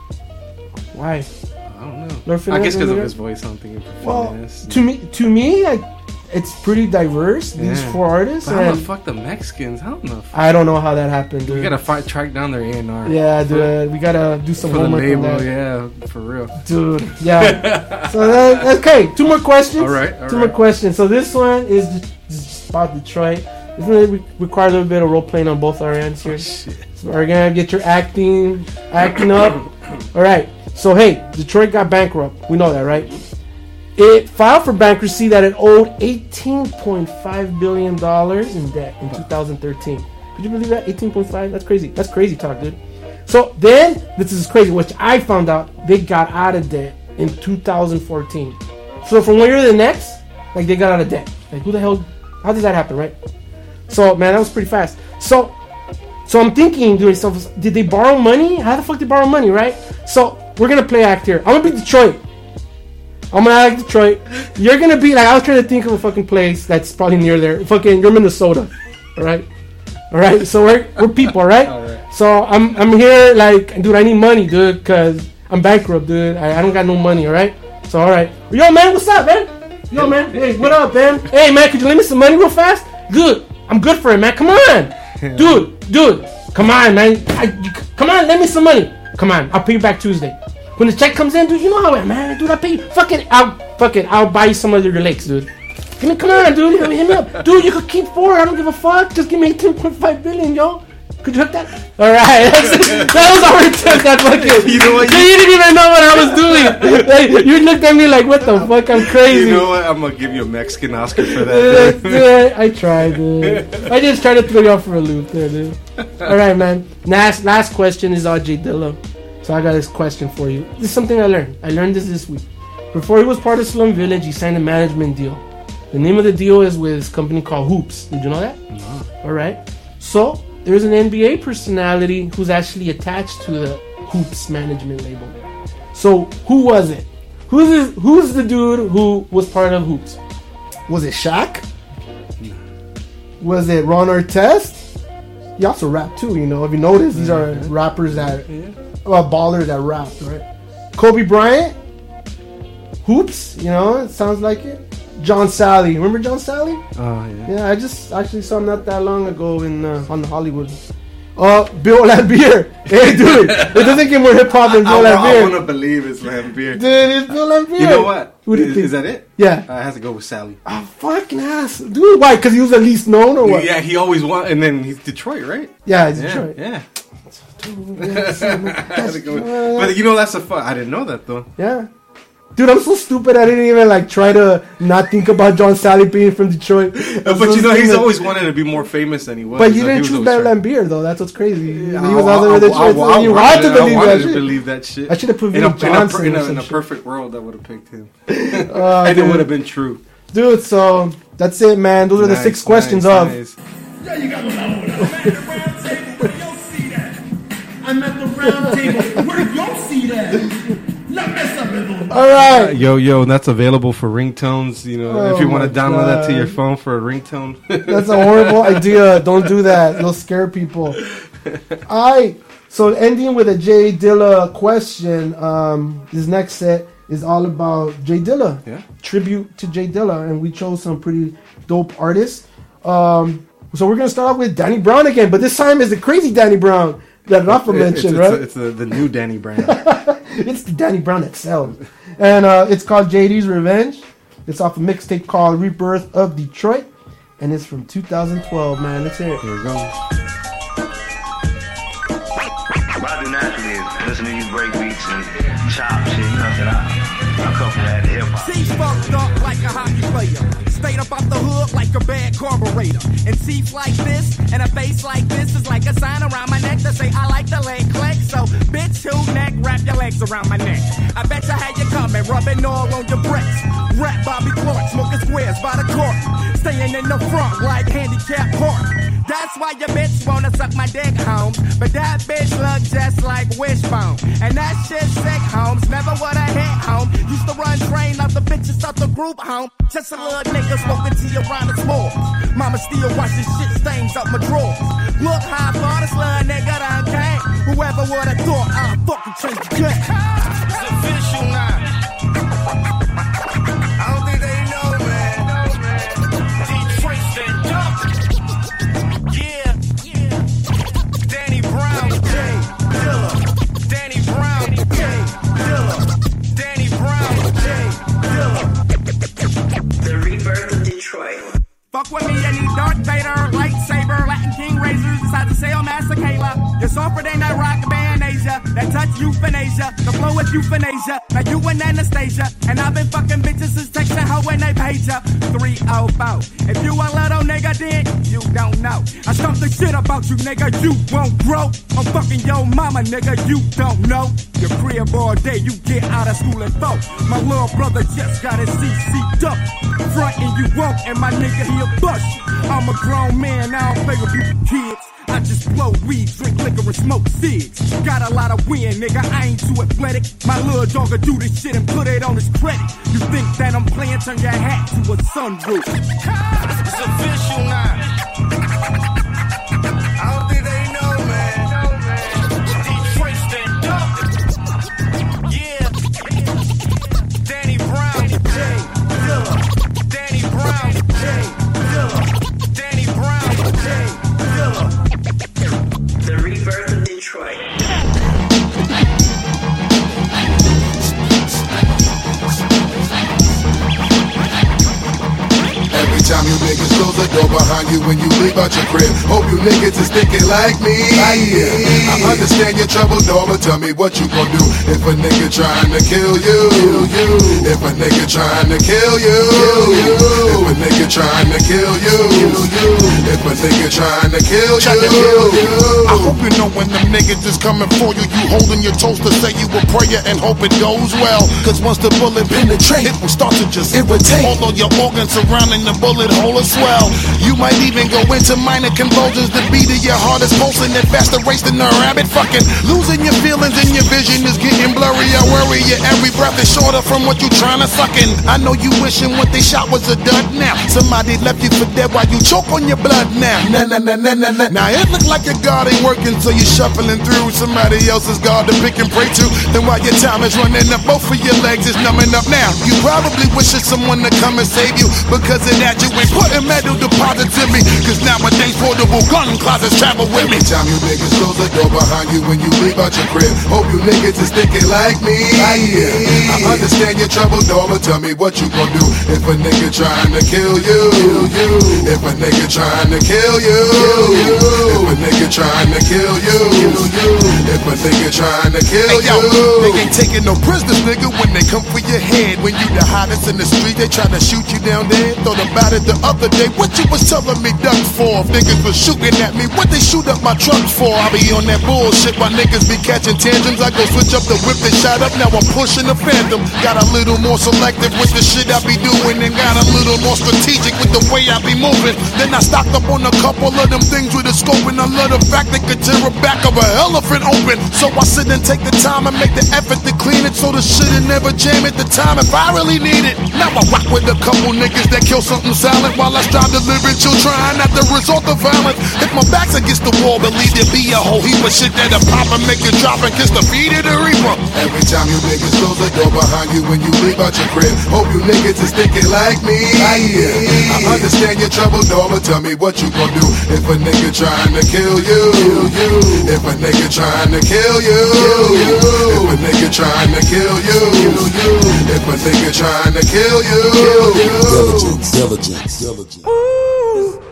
Why? I don't know. Lord Finesse I guess because of his voice, I'm thinking Well, Finesse. to me, to me, like, it's pretty diverse. These four artists, But how the fuck the Mexicans? I don't know. I don't know how that happened, dude. We gotta fight, track down their A&R. yeah, For- dude, we gotta do some For the homework on label, yeah, for real. Dude, yeah. so that, okay, two more questions. All right, all two more questions. So this one is just, about Detroit. This one re- requires a little bit of role playing on both our ends here. Oh, so we're gonna get your acting, acting up. All right. So hey, Detroit got bankrupt. We know that, right? It filed for bankruptcy that it owed 18.5 billion dollars in debt in 2013. Could you believe that? 18.5. That's crazy. That's crazy talk, dude. So then, this is crazy, which I found out they got out of debt in 2014. So from one year to the next, like they got out of debt. Like who the hell? How did that happen, right? So man, that was pretty fast. So, so I'm thinking to myself, did they borrow money? How the fuck did they borrow money, right? So we're gonna play act here. I'm gonna be Detroit. I'm gonna act like Detroit. You're gonna be like I was trying to think of a fucking place that's probably near there. Fucking you're Minnesota, all right? All right. So we're we're people, all right? So I'm I'm here like, dude. I need money, dude, cause I'm bankrupt, dude. I, I don't got no money, all right? So all right, yo man, what's up, man? Yo man, hey, what up, man? Hey man, could you lend me some money real fast? Good. I'm good for it, man. Come on, dude, dude. Come on, man. I, come on, lend me some money. Come on, I'll pay you back Tuesday. When the check comes in, dude, you know how it, man. Dude, I pay you. Fuck it, I'll fuck it. I'll buy you some of your lakes, dude. Give me, come on, dude. Hit me, hit me up, dude. You could keep four. I don't give a fuck. Just give me 18.5 billion, yo. Could you hook that? All right, that was our attempt. That fucking. You know what? You, didn't even know what I was doing. Like, you looked at me like, what the fuck? I'm crazy. You know what? I'm gonna give you a Mexican Oscar for that. dude, I tried, dude. I just tried to throw you off for a loop there, dude. All right, man. Last last question is RJ Dilla. So I got this question for you. This is something I learned. I learned this this week. Before he was part of Slum Village, he signed a management deal. The name of the deal is with this company called Hoops. Did you know that? Nah. All right. So there's an NBA personality who's actually attached to the Hoops management label. So who was it? Who's the, who's the dude who was part of Hoops? Was it Shaq? Nah. Was it Ron Artest? He also rapped too, you know. If you notice, these mm-hmm. are rappers that, uh, baller that rapped, right? Kobe Bryant? Hoops, you know, it sounds like it. John Salley, remember John Salley? Oh yeah. Yeah, I just actually saw him not that long ago in uh, on Hollywood. Uh, Bill Laimbeer. Hey, dude, it doesn't get more hip hop than Bill I, I Laimbeer. want to believe it's Laimbeer. Dude, it's Bill Laimbeer. You know what? Who do you is, think? is that it? Yeah. Uh, it has to go with Salley. Oh, fucking ass, dude. Why? Because he was the least known, or what? Yeah, he always won, and then he's Detroit, right? Yeah, he's yeah, Detroit. Yeah. That's- Had to go with- but you know that's a fun. I didn't know that though. Yeah. Dude, I'm so stupid. I didn't even like try to not think about John Salley being from Detroit. But you know he's always wanted to be more famous than he was. But you Like, didn't choose always Bill trying- Laimbeer though. That's what's crazy. Yeah, he was out there with I- Detroit. I- I you wanted had to I believe wanted that to believe that shit. I should have put in a, Vinnie in a, Johnson in a, in a perfect world. I would have picked him, Uh, and it would have been true. Dude, so that's it, man. Those are the Nice, six questions nice, of. Yeah, you got round table where y'all see that. Not mess up, little. All right. Yo, yo, and that's available for ringtones. You know, Oh if you want to download that to your phone for a ringtone. That's a horrible idea. Don't do that. You'll scare people. Alright. So ending with a J Dilla question. Um, this next set is all about J Dilla. Yeah. Tribute to J Dilla, and we chose some pretty dope artists. Um, so we're gonna start off with Danny Brown again, but this time is the crazy Danny Brown that Rafa It- mentioned, it's, right? It's, the, the new Danny Brown. it's the Danny Brown XL. And uh, it's called JD's Revenge. It's off a mixtape called Rebirth of Detroit. And it's from 2012, man. Let's hear it. Here we go. What I do naturally listen to these break beats and chop shit, you know, that I, I couple that hip hop. See fucked up like a hockey player. Stayed up off the hood like a bad carburetor. And teeth like this and a face like this is like a sign around my neck that say I like the leg click. So bitch, who neck, wrap your legs around my neck. I bet you had you coming, rubbing all on your bricks. Rap Bobby Clark, smoking squares by the court. Staying in the front like handicap park. That's why your bitch wanna suck my dick, Holmes. But that bitch look just like Wishbone. And that shit sick, Holmes. Never would have hit home. Used to run train out the bitches out the group home. Just a little nigga smoking tea around the small. Mama still watching shit stains up my drawers. Look how far this little nigga done came. Whoever would have thought I'd fucking change the. It's official now. Fuck with me, you need Darth Vader, lightsaber, Latin King razors, inside the sale, Kayla. You're softer than that rock band Asia, that touch euthanasia, the flow is euthanasia. Now you and Anastasia, and I've been fucking bitches since texting her when they page ya. 304. If you a little nigga, then you don't know. I stumped the shit about you, nigga, you won't grow. I'm fucking your mama, nigga, you don't know. Your crib all day, you get out of school and vote. My little brother just got his CC up. Frontin' you won't, and my nigga he'll I'm a grown man, I don't play with you kids. I just blow weed, drink liquor, and smoke cigs. Got a lot of wind, nigga, I ain't too athletic. My little dog'll do this shit and put it on his credit. You think that I'm playing, turn your hat to a sunroof. It's official now. Time you niggas close the door behind you when you leave out your crib. Hope you niggas is thinking like me. I understand your trouble, dog, but tell me what you gon' do if a nigga trying to kill you. If a nigga trying to kill you. If a nigga trying to kill you. If a nigga trying to kill you. I hope you know when them niggas is coming for you, you holding your toes to say you a prayer and hope it goes well. Cause once the bullet penetrate, it will start to just irritate. All of your organs surrounding the bullet hole as well. You might even go into minor convulsions. The beat of your heart is pulsing at faster race than a rabbit fucking. Losing your feelings and your vision is getting blurry. I worry your every breath is shorter from what you trying to suck. I know you wishing what they shot was a dud now. Somebody left you for dead while you choke on your blood now. Nah, nah, nah, nah, nah. Now it look like your guard ain't working, so you shuffling through somebody else's guard to pick and pray to. Then while your time is running up, both of your legs is numbing up now. You probably wishing someone to come and save you because of that you ain't putting metal deposits in me. Cause nowadays portable gun closets travel with me. Time you niggas close the door behind you when you leave out your crib. Hope you niggas is thinking like me. Yeah. I understand your trouble, dog, tell me what you gon' do if a nigga trying to kill you. If a nigga trying to kill you. If a nigga trying to kill you. If a nigga trying to kill Hey yo, you. they ain't taking no prisoners, nigga, when they come for your head. When you the hottest in the street, they try to shoot you down there. Thought it the other day. What you was telling me duck for? Niggas was shooting at me, what they shoot up my truck for? I be on that bullshit while niggas be catching tantrums. I go switch up the whip that shot up, now I'm pushing the phantom. Got a little more selective with the shit I be doing, and got a little more strategic with the way I be moving. Then I stocked up on a couple of them things with a scope, and I love the fact they could tear a back of an elephant open. So I sit and take the time and make the effort to clean it, so the shit and never jam at the time if I really need it. Now I rock with a couple niggas that kill something silent while I strive to live it, chill, trying not the result of violence. If my back's against the wall, believe there be a whole heap of shit that'll pop and make you drop and kiss the feet of the reaper. Every time you niggas close the door behind you when you leave out your crib. Hope you niggas is thinking like me. Yeah. I understand your trouble, dog, but tell me what you gon' do if a nigga trying to kill you. Kill You if a nigga trying to kill you. Kill you. If a nigga trying to kill you. Kill you. If a nigga trying to kill you. Diligence, diligence, diligence.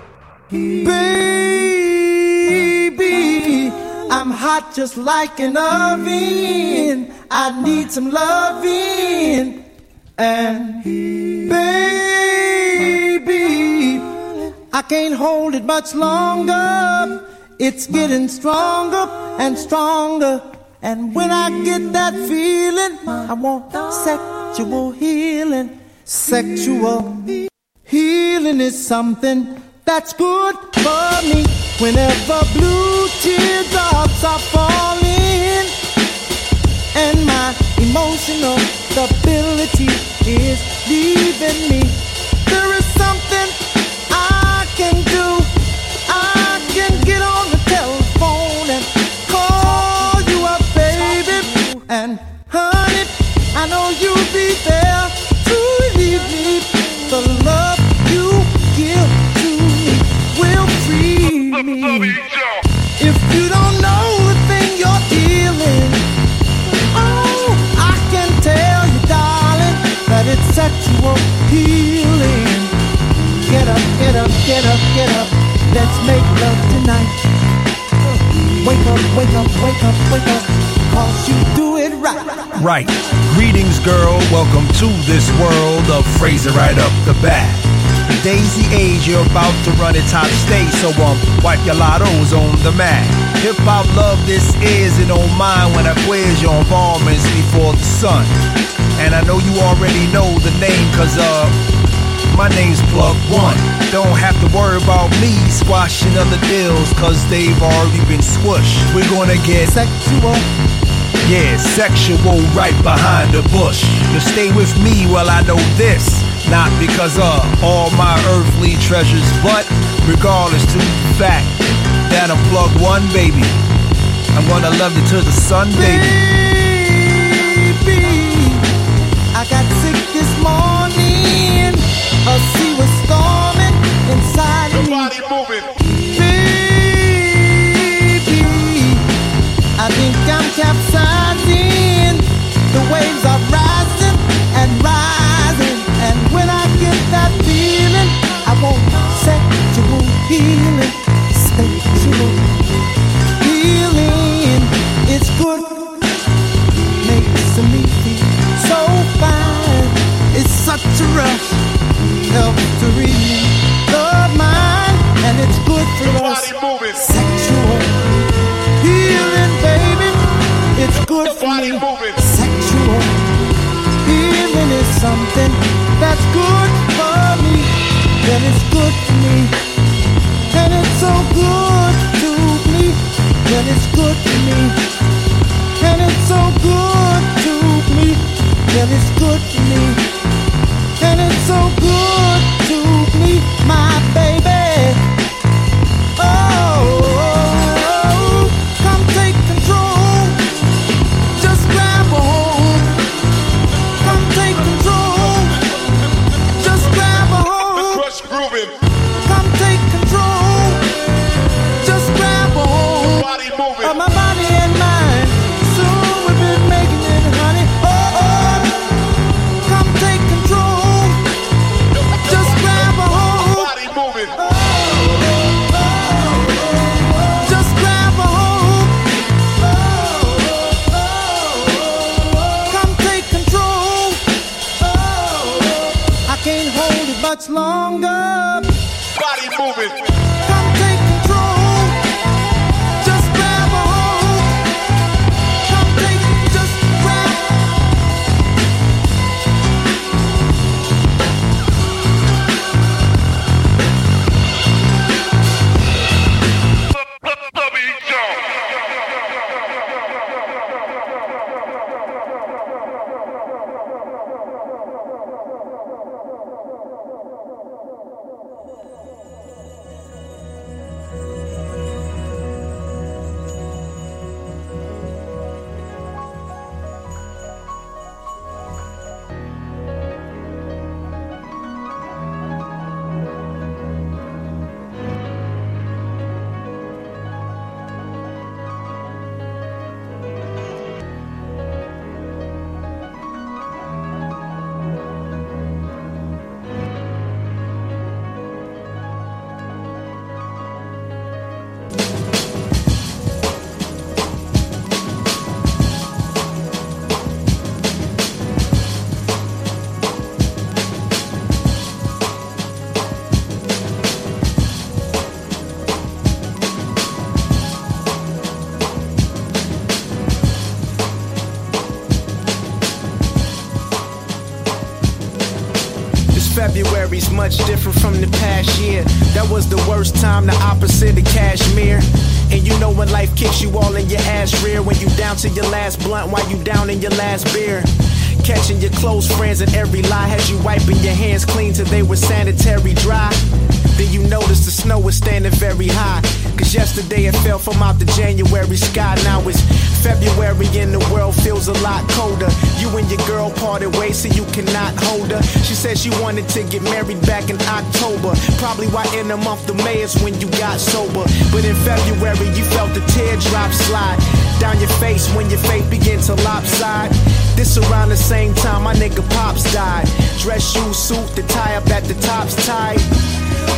Baby, I'm hot just like an oven. I need some loving. And baby, I can't hold it much longer. It's getting stronger and stronger. And when I get that feeling, I want sexual healing. Sexual healing is something that's good for me. Whenever blue teardrops are falling, and my emotional stability is leaving me, there is something sexual healing. Get up, get up, get up, get up. Let's make love tonight. Wake up, wake up, wake up, wake up. Cause you do it right. Right. Greetings, girl. Welcome to this world of phrasing right up the bat. Daisy age, you're about to run its top stage, so um, wipe your lottos on the mat. Hip hop love this is, and don't mind when I quiz your involvements before the sun. And I know you already know the name, cause uh, my name's Plug One. Don't have to worry about me squashing other deals, cause they've already been squished. We're gonna get sexual. Yeah, sexual right behind the bush. You stay with me while I know this. Not because of all my earthly treasures, but regardless to the fact that I'm Plug One, baby. I'm gonna love you to the sun. Baby, this morning. A sea was storming inside me. Baby, I think I'm capsizing. The waves are rising and rising. And when I get that feeling, I want sexual healing. Sexual helps to relieve the mind, and it's good for us. Sexual healing, baby, it's good for me. Sexual healing is something that's good for me, and it's good for me, and it's so good to me, and it's good for me. And it's so good to me. And it's good to me. And it's so good me, my much longer. Body moving. Kicks you all in your ass rear, when you down to your last blunt while you down in your last beer. Catching your close friends and every lie has you wiping your hands clean till they were sanitary dry. Then you notice the snow was standing very high. Cause yesterday it fell from out the January sky. Now it's February and the world feels a lot colder. You and your girl parted ways so you cannot hold her. She said she wanted to get married back in October. Probably why in the month of May is when you got sober. But in February you felt the teardrop slide down your face when your faith began to lopside. This around the same time my nigga Pops died. Dress shoes, suit, the tie up at the top's tight.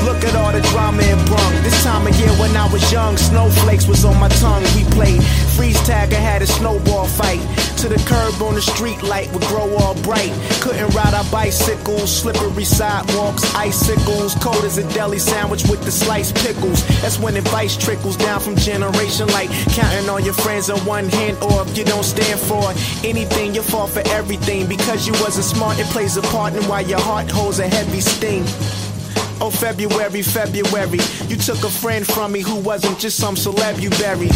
Look at all the drama it brung. This time of year when I was young, snowflakes was on my tongue. We played freeze tag and had a snowball fight. To the curb on the street light would grow all bright. Couldn't ride our bicycles, slippery sidewalks, icicles. Cold as a deli sandwich with the sliced pickles. That's when advice trickles down from generation like counting on your friends on one hand. Or if you don't stand for anything, you fall for everything. Because you wasn't smart, it plays a part in why your heart holds a heavy sting. Oh, February, February. You took a friend from me who wasn't just some celeb you buried.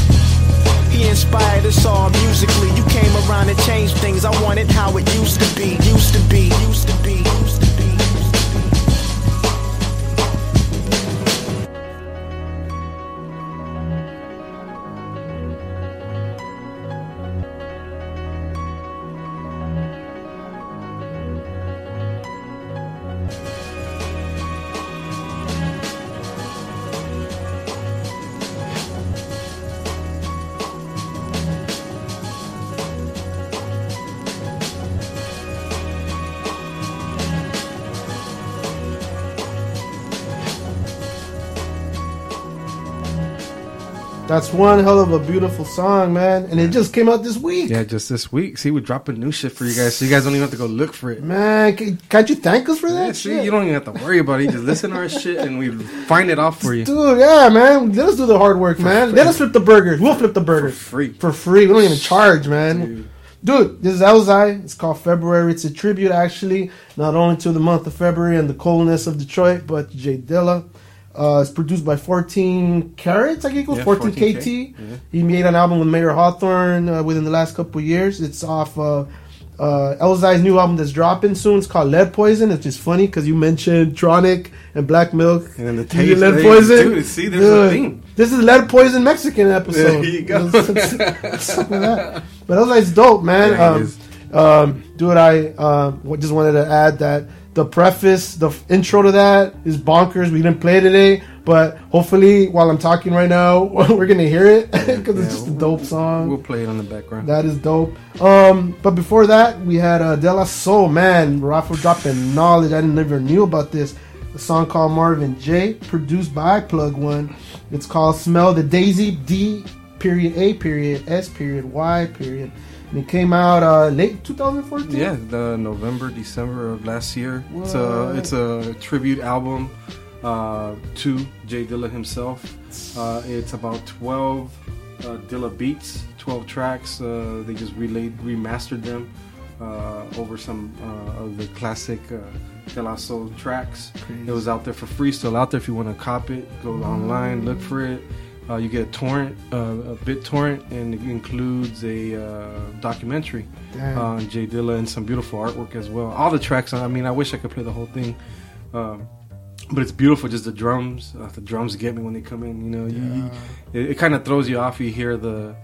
He inspired us all musically. You came around and changed things. I wanted how it used to be, used to be, used to be, used to be. That's one hell of a beautiful song, man. And it just came out this week. Yeah, just this week. See, we're dropping new shit for you guys, so you guys don't even have to go look for it. Man, can't you thank us for that? Yeah, see, shit? you don't even have to worry about it. You just listen to our shit, and we find it off for you. Dude, yeah, man. Let us do the hard work, man. free. Let us flip the burgers. We'll flip the burgers. For free. For free. We don't even charge, man. Dude, this is Elzhi. It's called February. It's a tribute, actually, not only to the month of February and the coldness of Detroit, but J Dilla. Uh, it's produced by 14 Carats, I think it was Yeah, 14 14K. KT. Yeah. He made an album with Mayer Hawthorne uh, within the last couple of years. It's off uh, uh, Elzhi's new album that's dropping soon. It's called Lead Poison. It's just funny because you mentioned Tronic and Black Milk. And then the taste, Lead Poison. dude, see, there's a theme. This is Lead Poison Mexican episode. There you go. Something like that. But Elzhi's dope, man. Yeah, um, um, dude, I uh, just wanted to add that the preface, the intro to that is bonkers. We didn't play it today, but hopefully, while I'm talking right now, we're gonna hear it because it's just a dope song. We'll play it on the background. That is dope. Um, but before that, we had uh, De La Soul. Man, Rafa dropping knowledge. I didn't never knew about this. A song called Marvin J, produced by Plug One. It's called "Smell the Daisy." D period A period S period Y period. And it came out uh, late 2014. Yeah, the November, December of last year. It's a it's a tribute album uh, to J Dilla himself. Uh, it's about twelve uh, Dilla beats, twelve tracks. Uh, they just relayed, remastered them uh, over some uh, of the classic uh, De La Soul tracks. It was out there for free, still out there. If you want to cop it, go online, look for it. Uh, you get a torrent, uh, a bit torrent, and it includes a uh, documentary on J Dilla and some beautiful artwork as well. All the tracks, I mean, I wish I could play the whole thing, um, but it's beautiful. Just the drums, uh, the drums get me when they come in. You know, you, you, it, it kind of throws you off. You hear the,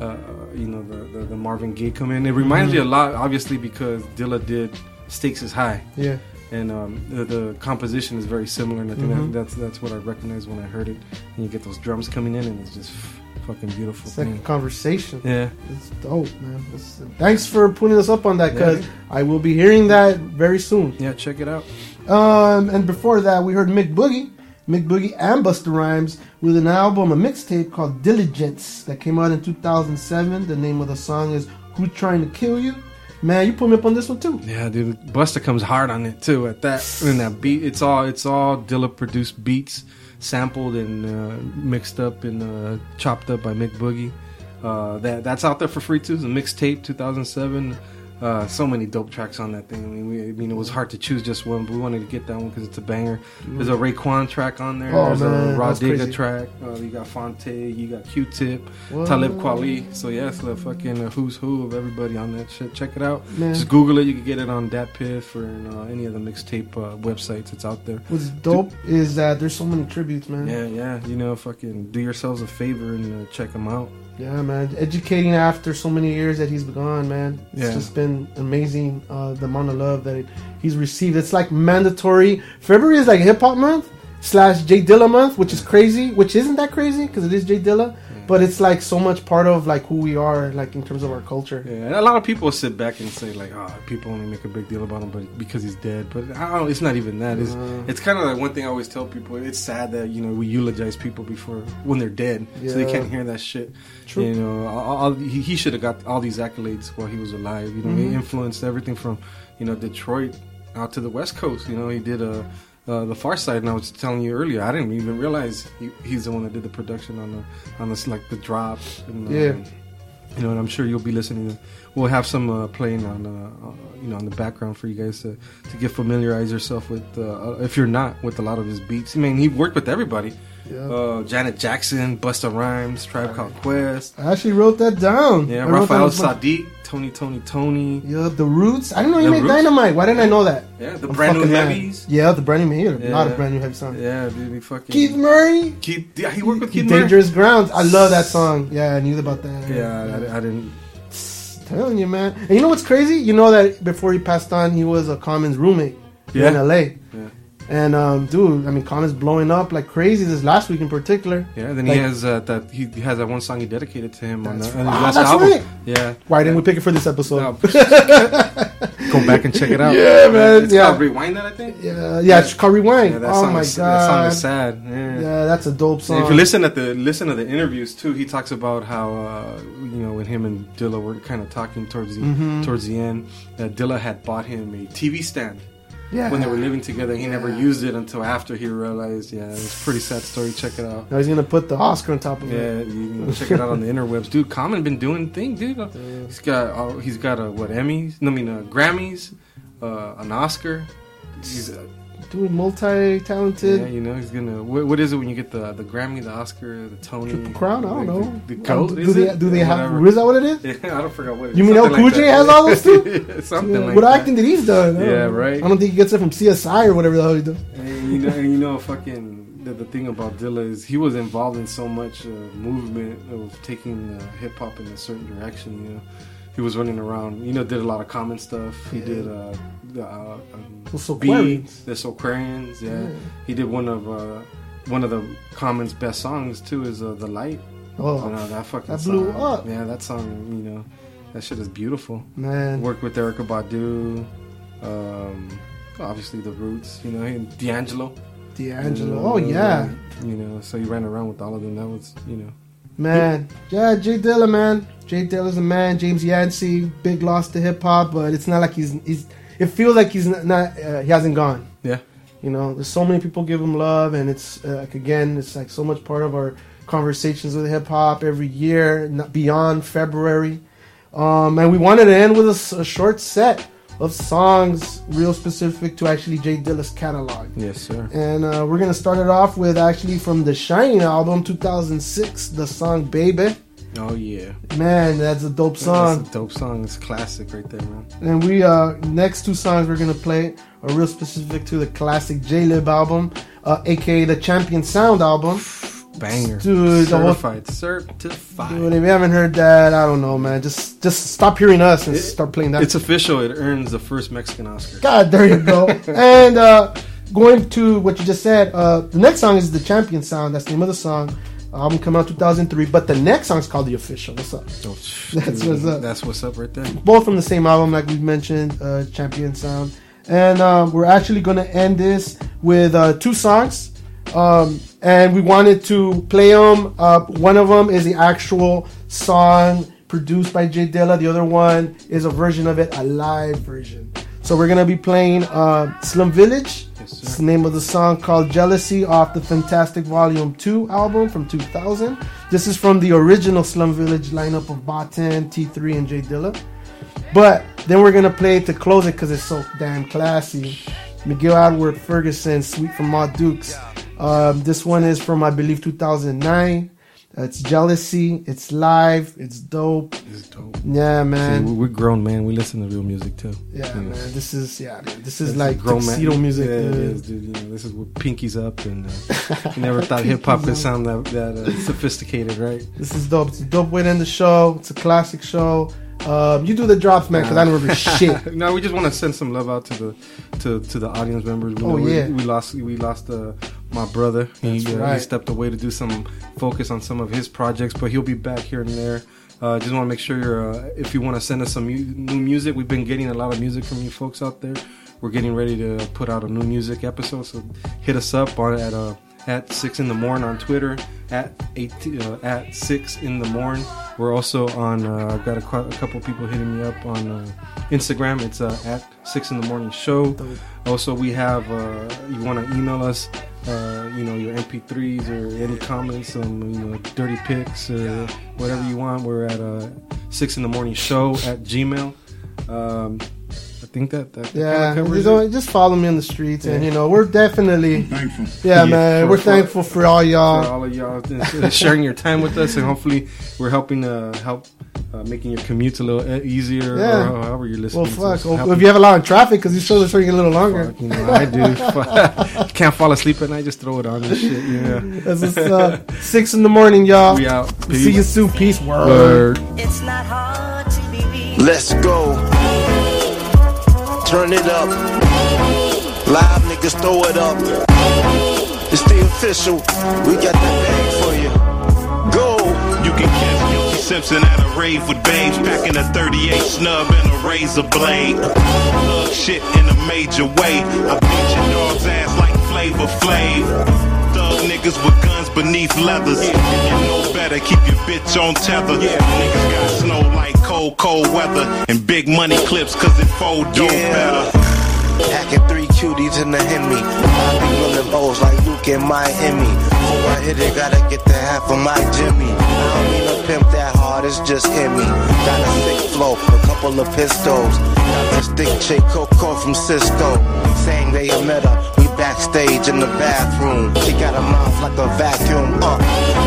uh, you know, the, the, the Marvin Gaye come in. It reminds me a lot, obviously, because Dilla did "Stakes Is High." Yeah. And um, the, the composition is very similar, and I think Mhm. that, that's that's what I recognized when I heard it. And you get those drums coming in, and it's just fucking beautiful. It's like a conversation. Yeah. It's dope, man. It's- thanks for putting us up on that because Yeah. I will be hearing that very soon. Yeah, check it out. Um, and before that, we heard Mick Boogie, Mick Boogie and Busta Rhymes with an album, a mixtape called Dillagence that came out in 2007. The name of the song is "Who's Trying to Kill You." Man, you put me up on this one too. Yeah, dude, Busta comes hard on it too. At that in that beat, it's all it's all Dilla produced beats, sampled and uh, mixed up and uh, chopped up by Mick Boogie. Uh, that that's out there for free too. It's a mixtape 2007. Uh, so many dope tracks on that thing. I mean, we, I mean, it was hard to choose just one, but we wanted to get that one because it's a banger. There's a Raekwon track on there. Oh, There's man, a Raw that's track. Uh, you got Phonte. You got Q-Tip. What? Talib Kweli. So yeah, it's the fucking uh, who's who of everybody on that shit. Check it out. Man. Just Google it. You can get it on DatPiff or in, uh, any of the mixtape uh, websites. It's out there. What's dope is that there's so many tributes, man. Yeah, yeah. You know, fucking do yourselves a favor and uh, check them out. Yeah, man. Educating after so many years that he's been gone, man. It's Yeah. just been amazing uh, the amount of love that he's received. It's like mandatory. February is like hip hop month slash J Dilla month, which is crazy. Which isn't that crazy because it is J Dilla, but it's like so much part of like who we are, like in terms of our culture. Yeah, and a lot of people sit back and say like, "Oh, people only make a big deal about him, but because he's dead." But I don't, it's not even that. It's Uh. it's kind of like one thing I always tell people. It's sad that you know we eulogize people before when they're dead, so they can't hear that shit. True. You know, all, all, he, he should have got all these accolades while he was alive. You know, Mhm. he influenced everything from you know Detroit out to the West Coast. You know, he did a. Uh, the Pharcyde, and I was telling you earlier, I didn't even realize he, he's the one that did the production on the on this like the drop. And, Yeah. um, you know, and I'm sure you'll be listening. To, we'll have some uh, playing on, uh, uh, you know, on the background for you guys to, to get familiarize yourself with. Uh, uh, if you're not with a lot of his beats, I mean, he worked with everybody. Yeah. Uh, Janet Jackson, Busta Rhymes, Tribe Called Quest. I actually wrote that down. Yeah, I Raphael. Saadiq, Tony, Tony, Tony. Yeah, the Roots. I didn't know you The made Roots. Dynamite. Why didn't I know that? Yeah, the I'm Brand New mad. Heavies. Yeah, the brand new heavy. Not a Yeah. brand new heavy song. Yeah, dude, he fucking Keith Murray. Keith, yeah, he worked with Keith Murray. Dangerous Grounds. I love that song. Yeah, I knew about that. Yeah, I, I didn't. Telling you, man. And you know what's crazy? You know that before he passed on, he was a Commons roommate Yeah. in LA. Yeah. And um, dude, I mean, Commons blowing up like crazy this last week in particular. Yeah, then Like, he has uh, that he has that one song he dedicated to him on, the, on Ah, last that's album. right. Yeah. Why didn't we pick it for this episode? Go back and check it out. Yeah, man. It's yeah. called Rewind that I think. Yeah, yeah, it's called Rewind. Yeah, that oh song my is, god, that song is sad. Yeah. Yeah, that's a dope And song. If you listen at the listen to the interviews too, he talks about how uh, you know when him and Dilla were kind of talking towards the Mhm. towards the end, that Dilla had bought him a TV stand. Yeah. When they were living together, he never used it until after he realized. Yeah, it's a pretty sad story. Check it out. Now he's gonna put the Oscar on top of Yeah, it. you know, check it out on the interwebs, dude. Common been doing thing, dude. He's got uh, he's got a what Emmys? No, I mean uh, Grammys, uh, an Oscar. He's uh, Dude, multi-talented. yeah, you know he's gonna. What, what is it when you get the the Grammy, the Oscar, the Tony, Triple Crown? I don't the, know. The, the goat, Do is they- it? do they Yeah, have- is that what it is? Yeah, I don't forget what. it is. You mean El Cool like has all those too? Something Yeah, like what that. acting did he's done? Yeah, right. I don't think he gets it from CSI or whatever the hell he does. And you know, and you know, fucking the, the thing about Dilla is he was involved in so much uh, movement of taking uh, hip hop in a certain direction. You know, he was running around. You know, did a lot of common stuff. He did uh, the uh, um, The B, Soulquarians. the Soulquarians. Yeah. Yeah. he did one of uh, one of the Common's best songs too. Is uh, the Light. Oh, you know, that fucking that blew song. up. Yeah, that song. You know, that shit is beautiful. Man. worked with Erykah Badu. Um, obviously the Roots. You know, and D'Angelo. D'Angelo. You Oh, yeah. You know, so he ran around with all of them. That was, you know. Man, yeah, J Dilla, man. J Dilla's a man. James Yancey, big loss to hip hop, but it's not like he's he's. It feels like he's not. not uh, he hasn't gone. Yeah. You know, there's so many people give him love, and it's uh, like again, it's like so much part of our conversations with hip hop every year, not beyond February. Um, and we wanted to end with a short set of songs, real specific to actually J Dilla's catalog. Yes, sir. And uh, we're gonna start it off with actually from the Shining album, 2006, the song "Baby." Oh yeah. Man, that's a dope song. That's a dope song. It's classic right there, man. And we uh next two songs we're gonna play are real specific to the classic Jaylib album, uh, aka the Champion Sound album. Banger. Dude, whole- certified. Certified. Dude, if you haven't heard that, I don't know, man. Just just stop hearing us and start playing that. It's official. It earns the first Mexican Oscar. God, there you go. and uh, going to what you just said, uh, the next song is the Champion Sound. That's the name of the song. Album came out 2003, but the next song is called The Official. What's up? Oh, That's dude, what's up. That's what's up right there. Both from the same album, like we mentioned, uh, Champion Sound. And um, we're actually going to end this with uh, two songs. Um, and we wanted to play them. Uh, one of them is the actual song produced by J Dilla. The other one is a version of it, a live version. So we're gonna be playing uh, Slum Village. It's the name of the song called Jealousy off the Fantastic Volume 2 album from 2000. This is from the original Slum Village lineup of Baatin, T3, and J Dilla. But then we're gonna play it to close it because it's so damn classy. Miguel Edward Ferguson, Suite from Ma Dukes. Um, this one is from I believe 2009. Uh, it's Jealousy. It's live. It's dope. It's dope. Yeah, man. See, we're grown, man. We listen to real music too. Yeah, You know. man. This is yeah, man. This is It's like grown man- music. Yeah, dude. is, dude. You know, this is what pinkies up, and uh, never thought hip hop could sound that, that uh, sophisticated, right? This is dope. It's a dope way to end the show. It's a classic show. Um, you do the drops, man, because I don't remember shit. no, we just want to send some love out to the to, to the audience members. We Oh, we- yeah. we lost we lost uh, my brother. He, That's uh, right. he stepped away to do some focus on some of his projects, but he'll be back here and there. Uh, just want to make sure you're, uh, if you want to send us some mu- new music, we've been getting a lot of music from you folks out there. We're getting ready to put out a new music episode, so hit us up on at uh, at six in the morning on Twitter at eight uh, at six in the morning. We're also on. Uh, I've got a, a couple people hitting me up on uh, Instagram. It's uh, at six in the morning show. Also, we have. Uh, you want to email us? Uh, you know your MP3s or any comments, um, you know dirty pics or whatever you want. We're at uh, six in the morning show at Gmail. Um, think that that Yeah, kinda you know, it. just follow me on the streets, and you know we're definitely thankful. Yeah, Yeah, man, for- we're for- thankful for all y'all. for all of y'all sharing your time with us, and hopefully we're helping uh, help uh, making your commutes a little uh, easier, Yeah. or however you're Well, listening. fuck. to Well, us. If you have a lot of traffic, because these shows are starting to a little longer. you know, I do. Can't fall asleep at night. Just throw it on and shit. Yeah. That's what's up. Six in the morning, y'all. We out. See you soon. Peace. Word. Word. It's not hard to believe. Let's go. Turn it up. Live niggas throw it up. It's the official. We got the bag for you. Go. You can catch Guilty Simpson at a rave with babes, packing a 38 snub and a razor blade. Thug shit in a major way. I beat your dog's ass like Flavor Flav. Niggas with guns beneath leathers. You know better, keep your bitch on tether. Niggas got snow like cold, cold weather. And big money clips, cause it fold dope better. Packing three cuties in the Hemi. I be running O's like Luke in Miami. Before I hit it, gotta get the half of my Jimmy. I don't mean to pimp that hard, it's just in me. Got a sick flow, a couple of pistols. Got this thick chick Coco from Cisco. Saying they met her, we backstage in the bathroom. She got a mouth like a vacuum. Uh,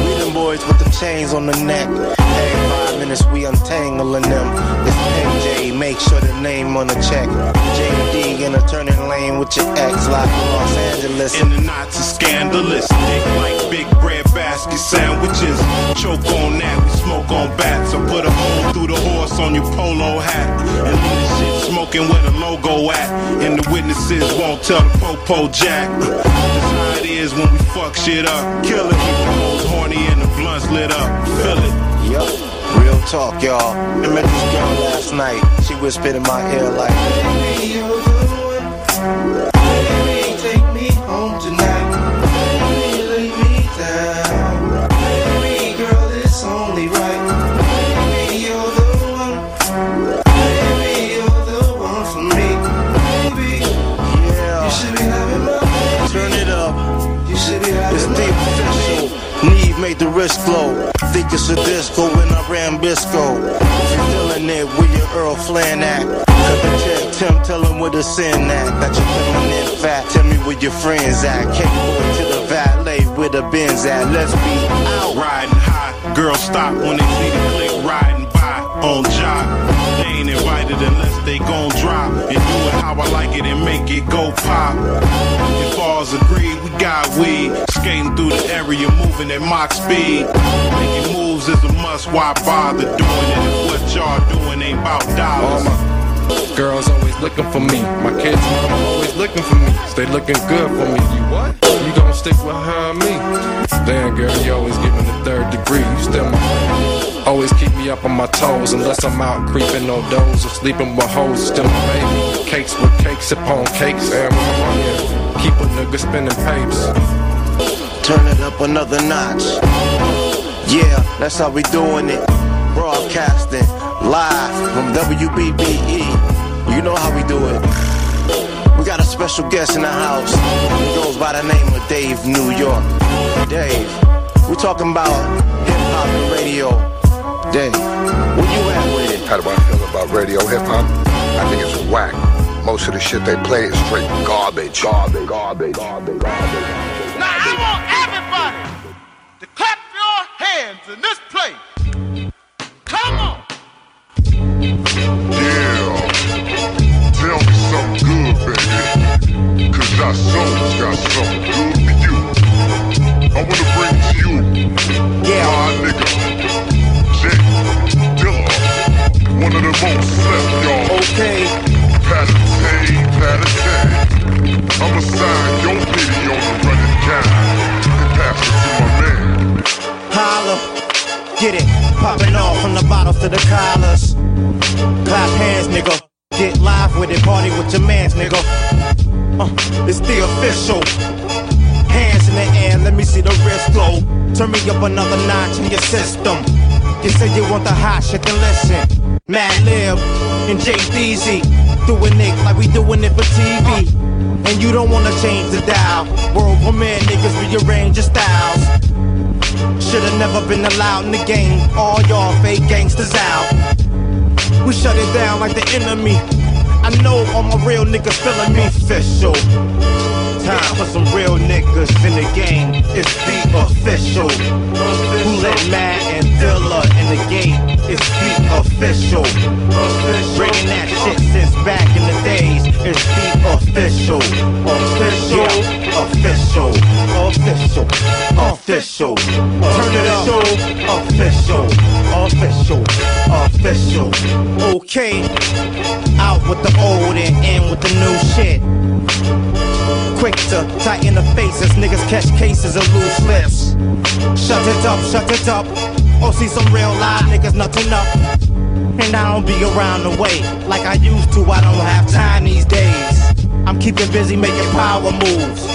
we them boys with the chains on the neck. Every five minutes we untangling them. It's MJ, make sure the name on the check. JD in a turning lane with your ex, like in Los Angeles. And the knots are scandalous. Thick like big bread basket sandwiches. Choke on that, we smoke on bats. I put a hole through the horse on your polo hat. And smoking where the logo at. And the witnesses won't tell the popo jack. That's how it is when we fuck shit up. Kill it. Hoes horny and the blunts lit up. Feel it. Yup, real talk, y'all. I met this girl last night. She whispered in my ear like, wrist glow. Think it's a disco when I ran Bisco. You feeling it, where your Earl? Cut the check, Tim, tell him where the sin at. Got your feminine fat, tell me where your friends at. Can't go to the valet where the Benz at. Let's be out. Riding high, girls stop when they see the click riding by on job. Ain't unless they gon' drop and do it how I like it and make it go pop. If all's agreed, we got weed. Skating through the area, moving at Mach speed. Making moves is a must, why bother doing it? If what y'all doing ain't about dollars. Girls always looking for me. My kids mama always looking for me. Stay looking good for me. You what? You gonna stick with or me? Damn girl, you always giving the third degree. You still my. Always keep me up on my toes unless I'm out creeping no doors or sleeping with hoes. Still baby. Cakes with cakes upon cakes. And keep a nigga spinning papes. Turn it up another notch. Yeah, that's how we doing it. Broadcasting live from WBBE. You know how we do it. We got a special guest in the house. He goes by the name of Dave New York. Dave, we talking about hip hop and radio. Dave, where you at with it? How do I feel about radio hip hop? I think it's whack. Most of the shit they play is straight garbage. Garbage, garbage, garbage, garbage. Now I want everybody to clap your hands in this place. Come on. Yeah. Tell me something good, baby. Cause our souls got something good for you. I wanna bring to you yeah. my nigga, One of the most slept, y'all. Okay. Patate, patate. I'ma sign your pity on the running guy and pass it to my man. Holla. Get it, popping off from the bottles to the collars. Clap hands, nigga. Get live with it, party with your mans, nigga. Uh, it's the official. Hands in the air, let me see the wrist glow. Turn me up another notch in your system. You say you want the hot shit, then listen. Madlib and Jay Deezy doing it like we doing it for TV. And you don't wanna change the dial. World premiere niggas rearrange your styles. Should've never been allowed in the game. All y'all fake gangsters out. We shut it down like the enemy. I know all my real niggas feeling me official. Time for some real niggas in the game. It's the official. Who let Matt and Dilla in the game? It's the official. Bringing that shit since back in the days. It's the official. Official. Official. Official. Official. Turn it up. Official. Official. Official. Okay. Out with the old and in with the new shit. Quick to tighten the faces, niggas catch cases of loose lips. Shut it up, shut it up. Or see some real live niggas nothing up. And I don't be around the way like I used to. I don't have time these days. I'm keeping busy making power moves.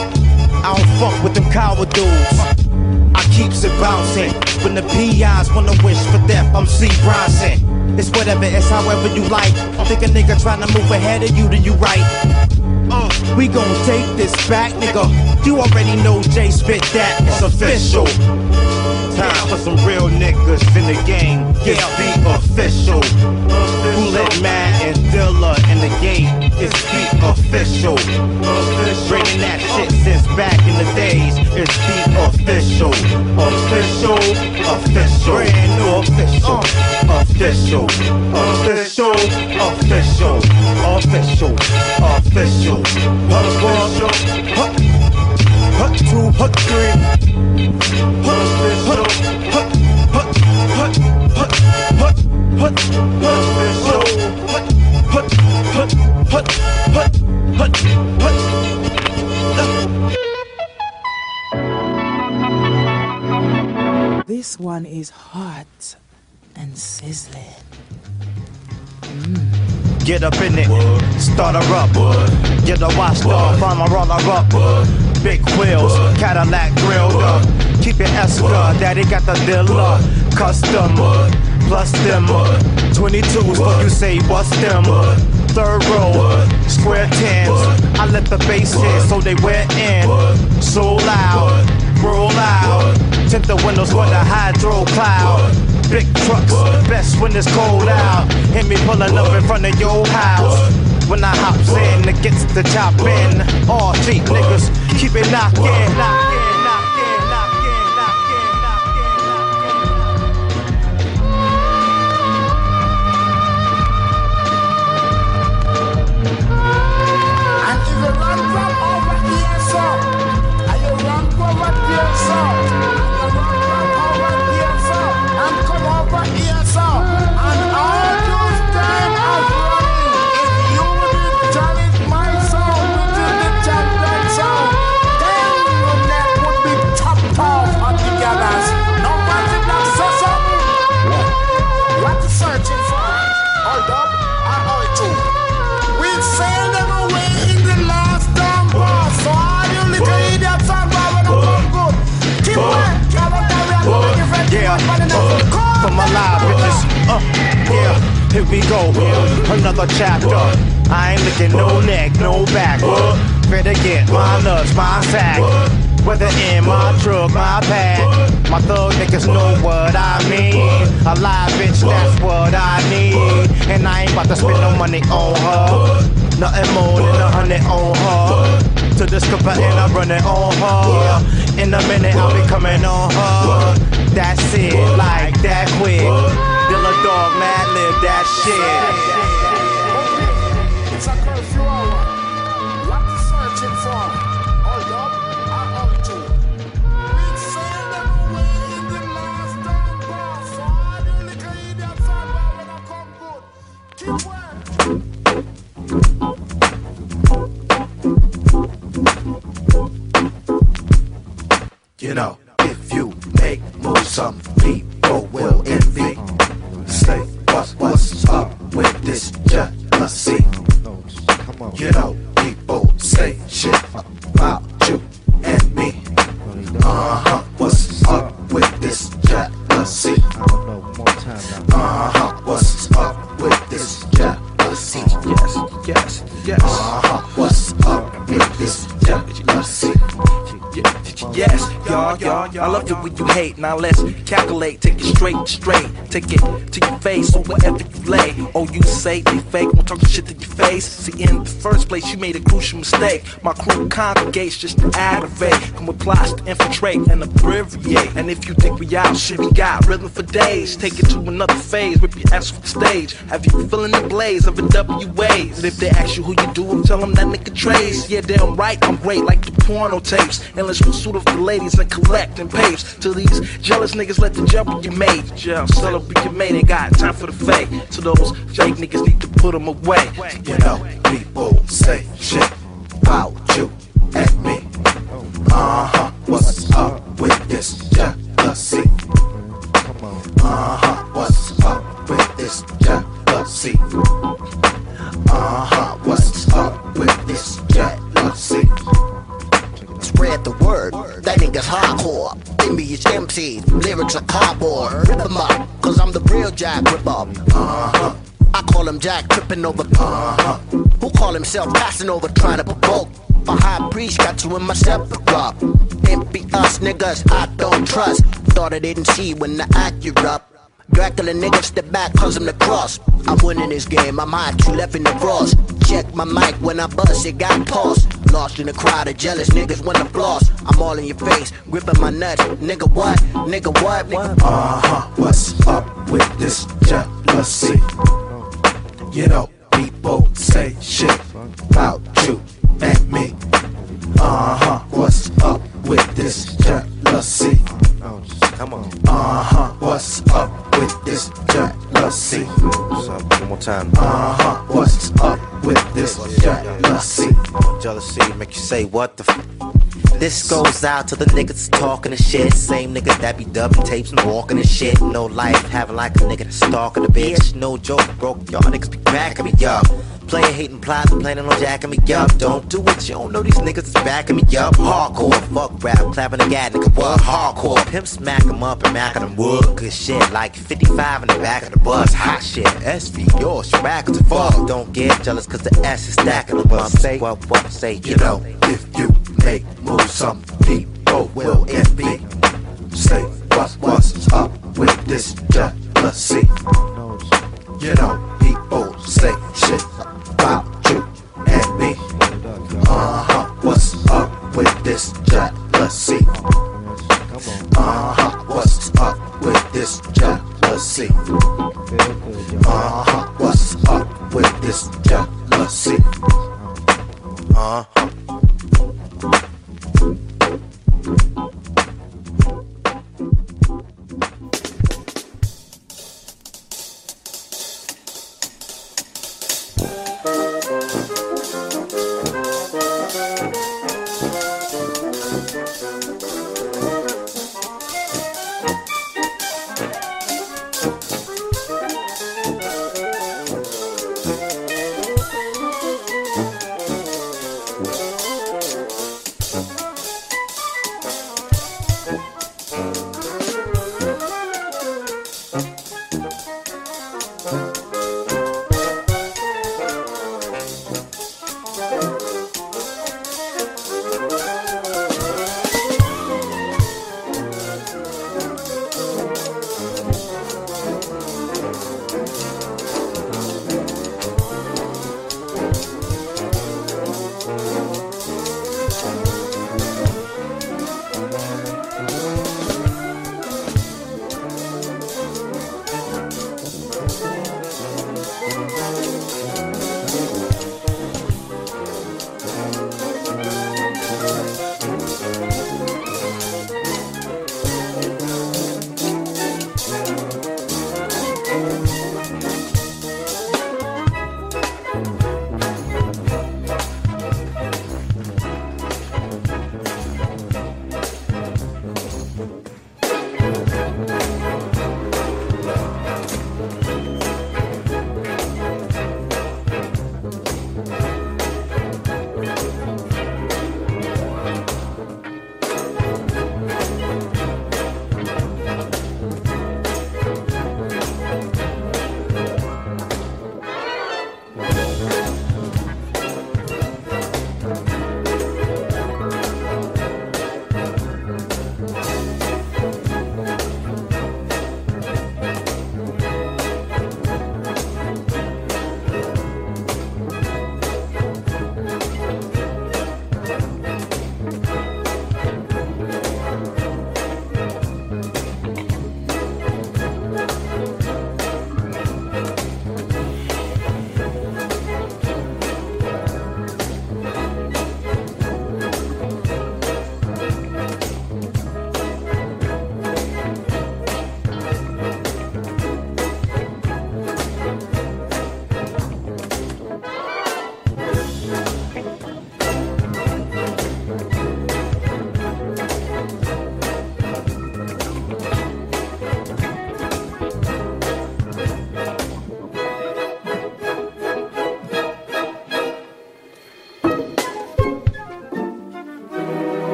I don't fuck with them coward dudes. I keeps it bouncing. When the PIs wanna wish for death, I'm C. Bronson. It's whatever, it's however you like. I think a nigga trying to move ahead of you, then you right. Uh, we gon' take this back, nigga. You already know Jay spit that. It's official. Time for some real niggas in the game. It's the official. Who let Matt and Dilla in the game? It's the official. Bringing that shit since back in the days. It's the official. Official. Official. Brand new official. Official. Official. Official. Official. Official. Official hut two, hut three. This one is hot and sizzling. Mm get up in it. Start her up. Get the watchdog. Find my roller up. Big wheels, Cadillac grilled up. Keep it Esca, daddy got the dealer. Custom, plus them. 22s, for you say what's them? Third row, square tens. I let the bass hit so they wet in. So loud, roll out. Tint the windows with a hydro cloud. Big trucks, best when it's cold out. Hit me pulling up in front of your house. When I hops in, it gets the chop in. All cheap niggas, keep it knocking. knocking. Here we go. Another chapter. I ain't looking no neck, no back. Better get my nuts, my sack. Whether in my truck, my pad. My thug niggas know what I mean. A live bitch, that's what I need. And I ain't about to spend no money on her. Nothing more than a hundred on her. To discover and I run it on her. In a minute, I'll be coming on her. That's it, like that quick. Dilla dog, Madlib, that shit. Uh huh, what's up with this jealousy? Yes, yes, yes. Uh huh, what's up with this jealousy? Yes, y'all, y'all. I love it when you hate. Now let's calculate, take it straight, straight. Take it to your face or wherever you lay. Oh, you say they fake, won't talk shit to your face. See, in the first place, you made a crucial mistake. My crew congregates just to aggravate. Come with plots to infiltrate and abbreviate. And if you think we out, shit, we got rhythm for days. Take it to another phase, rip your ass off the stage. Have you feeling the blaze of a WAs? And if they ask you who you do, tell them that nigga Trace. Yeah, damn right, I'm great like the porno tapes. Endless pursuit of the ladies and collecting papes. To these jealous niggas, let the jump be made. Jail, celebrate your mate, ain't got time for the fake. To those fake niggas, need to put them away. You know, people say shit about you and me. Uh huh, what's up with this jealousy? Uh huh, what's up with this jealousy? Uh huh, what's up with this jealousy? Spread the word, that nigga's hardcore. Envy is MC, lyrics are cardboard. Rip 'em up, cause I'm the real Jack Ripper. Uh-huh. I call him Jack tripping over. Uh-huh. Who call himself passing over trying to provoke? A high priest got you in my sepulchre. Empty us niggas, I don't trust. Thought I didn't see when the act up. Dracula nigga step back cause I'm the cross. I'm winning this game, I'm hot, you left in the frost. Check my mic when I bust, it got paused. Lost in the crowd of jealous niggas wanna floss. I'm all in your face, gripping my nuts. Nigga what? Nigga what? Nigga Uh huh, what's up with this jealousy? You know, people say shit about you and me. Uh huh, what's up with this jealousy? Come on. Uh huh, what's up with this jealousy? What's up? One more time. Uh huh, what's up with this jealousy? Jealousy make you say what the f? This goes out to the niggas talking the shit. Same niggas that be dubbing tapes and walking and shit. No life, having like a nigga that's stalking a bitch. No joke, broke. Y'all niggas be backing me up. Playing hating plots and planning on jacking me up. Don't do it, you don't know these niggas is backing me up. Hardcore, fuck rap, clapping the gat, nigga, what? Hardcore, pimp smack 'em up and mack 'em wood. Good shit, like 55 in the back of the bus. Hot shit, SV, yours, rack as fuck. Don't get jealous, cause the S is stacking them up. Say what, what, say, you know. If you make moves, some people will envy. Say what, what's up with this jealousy? You know,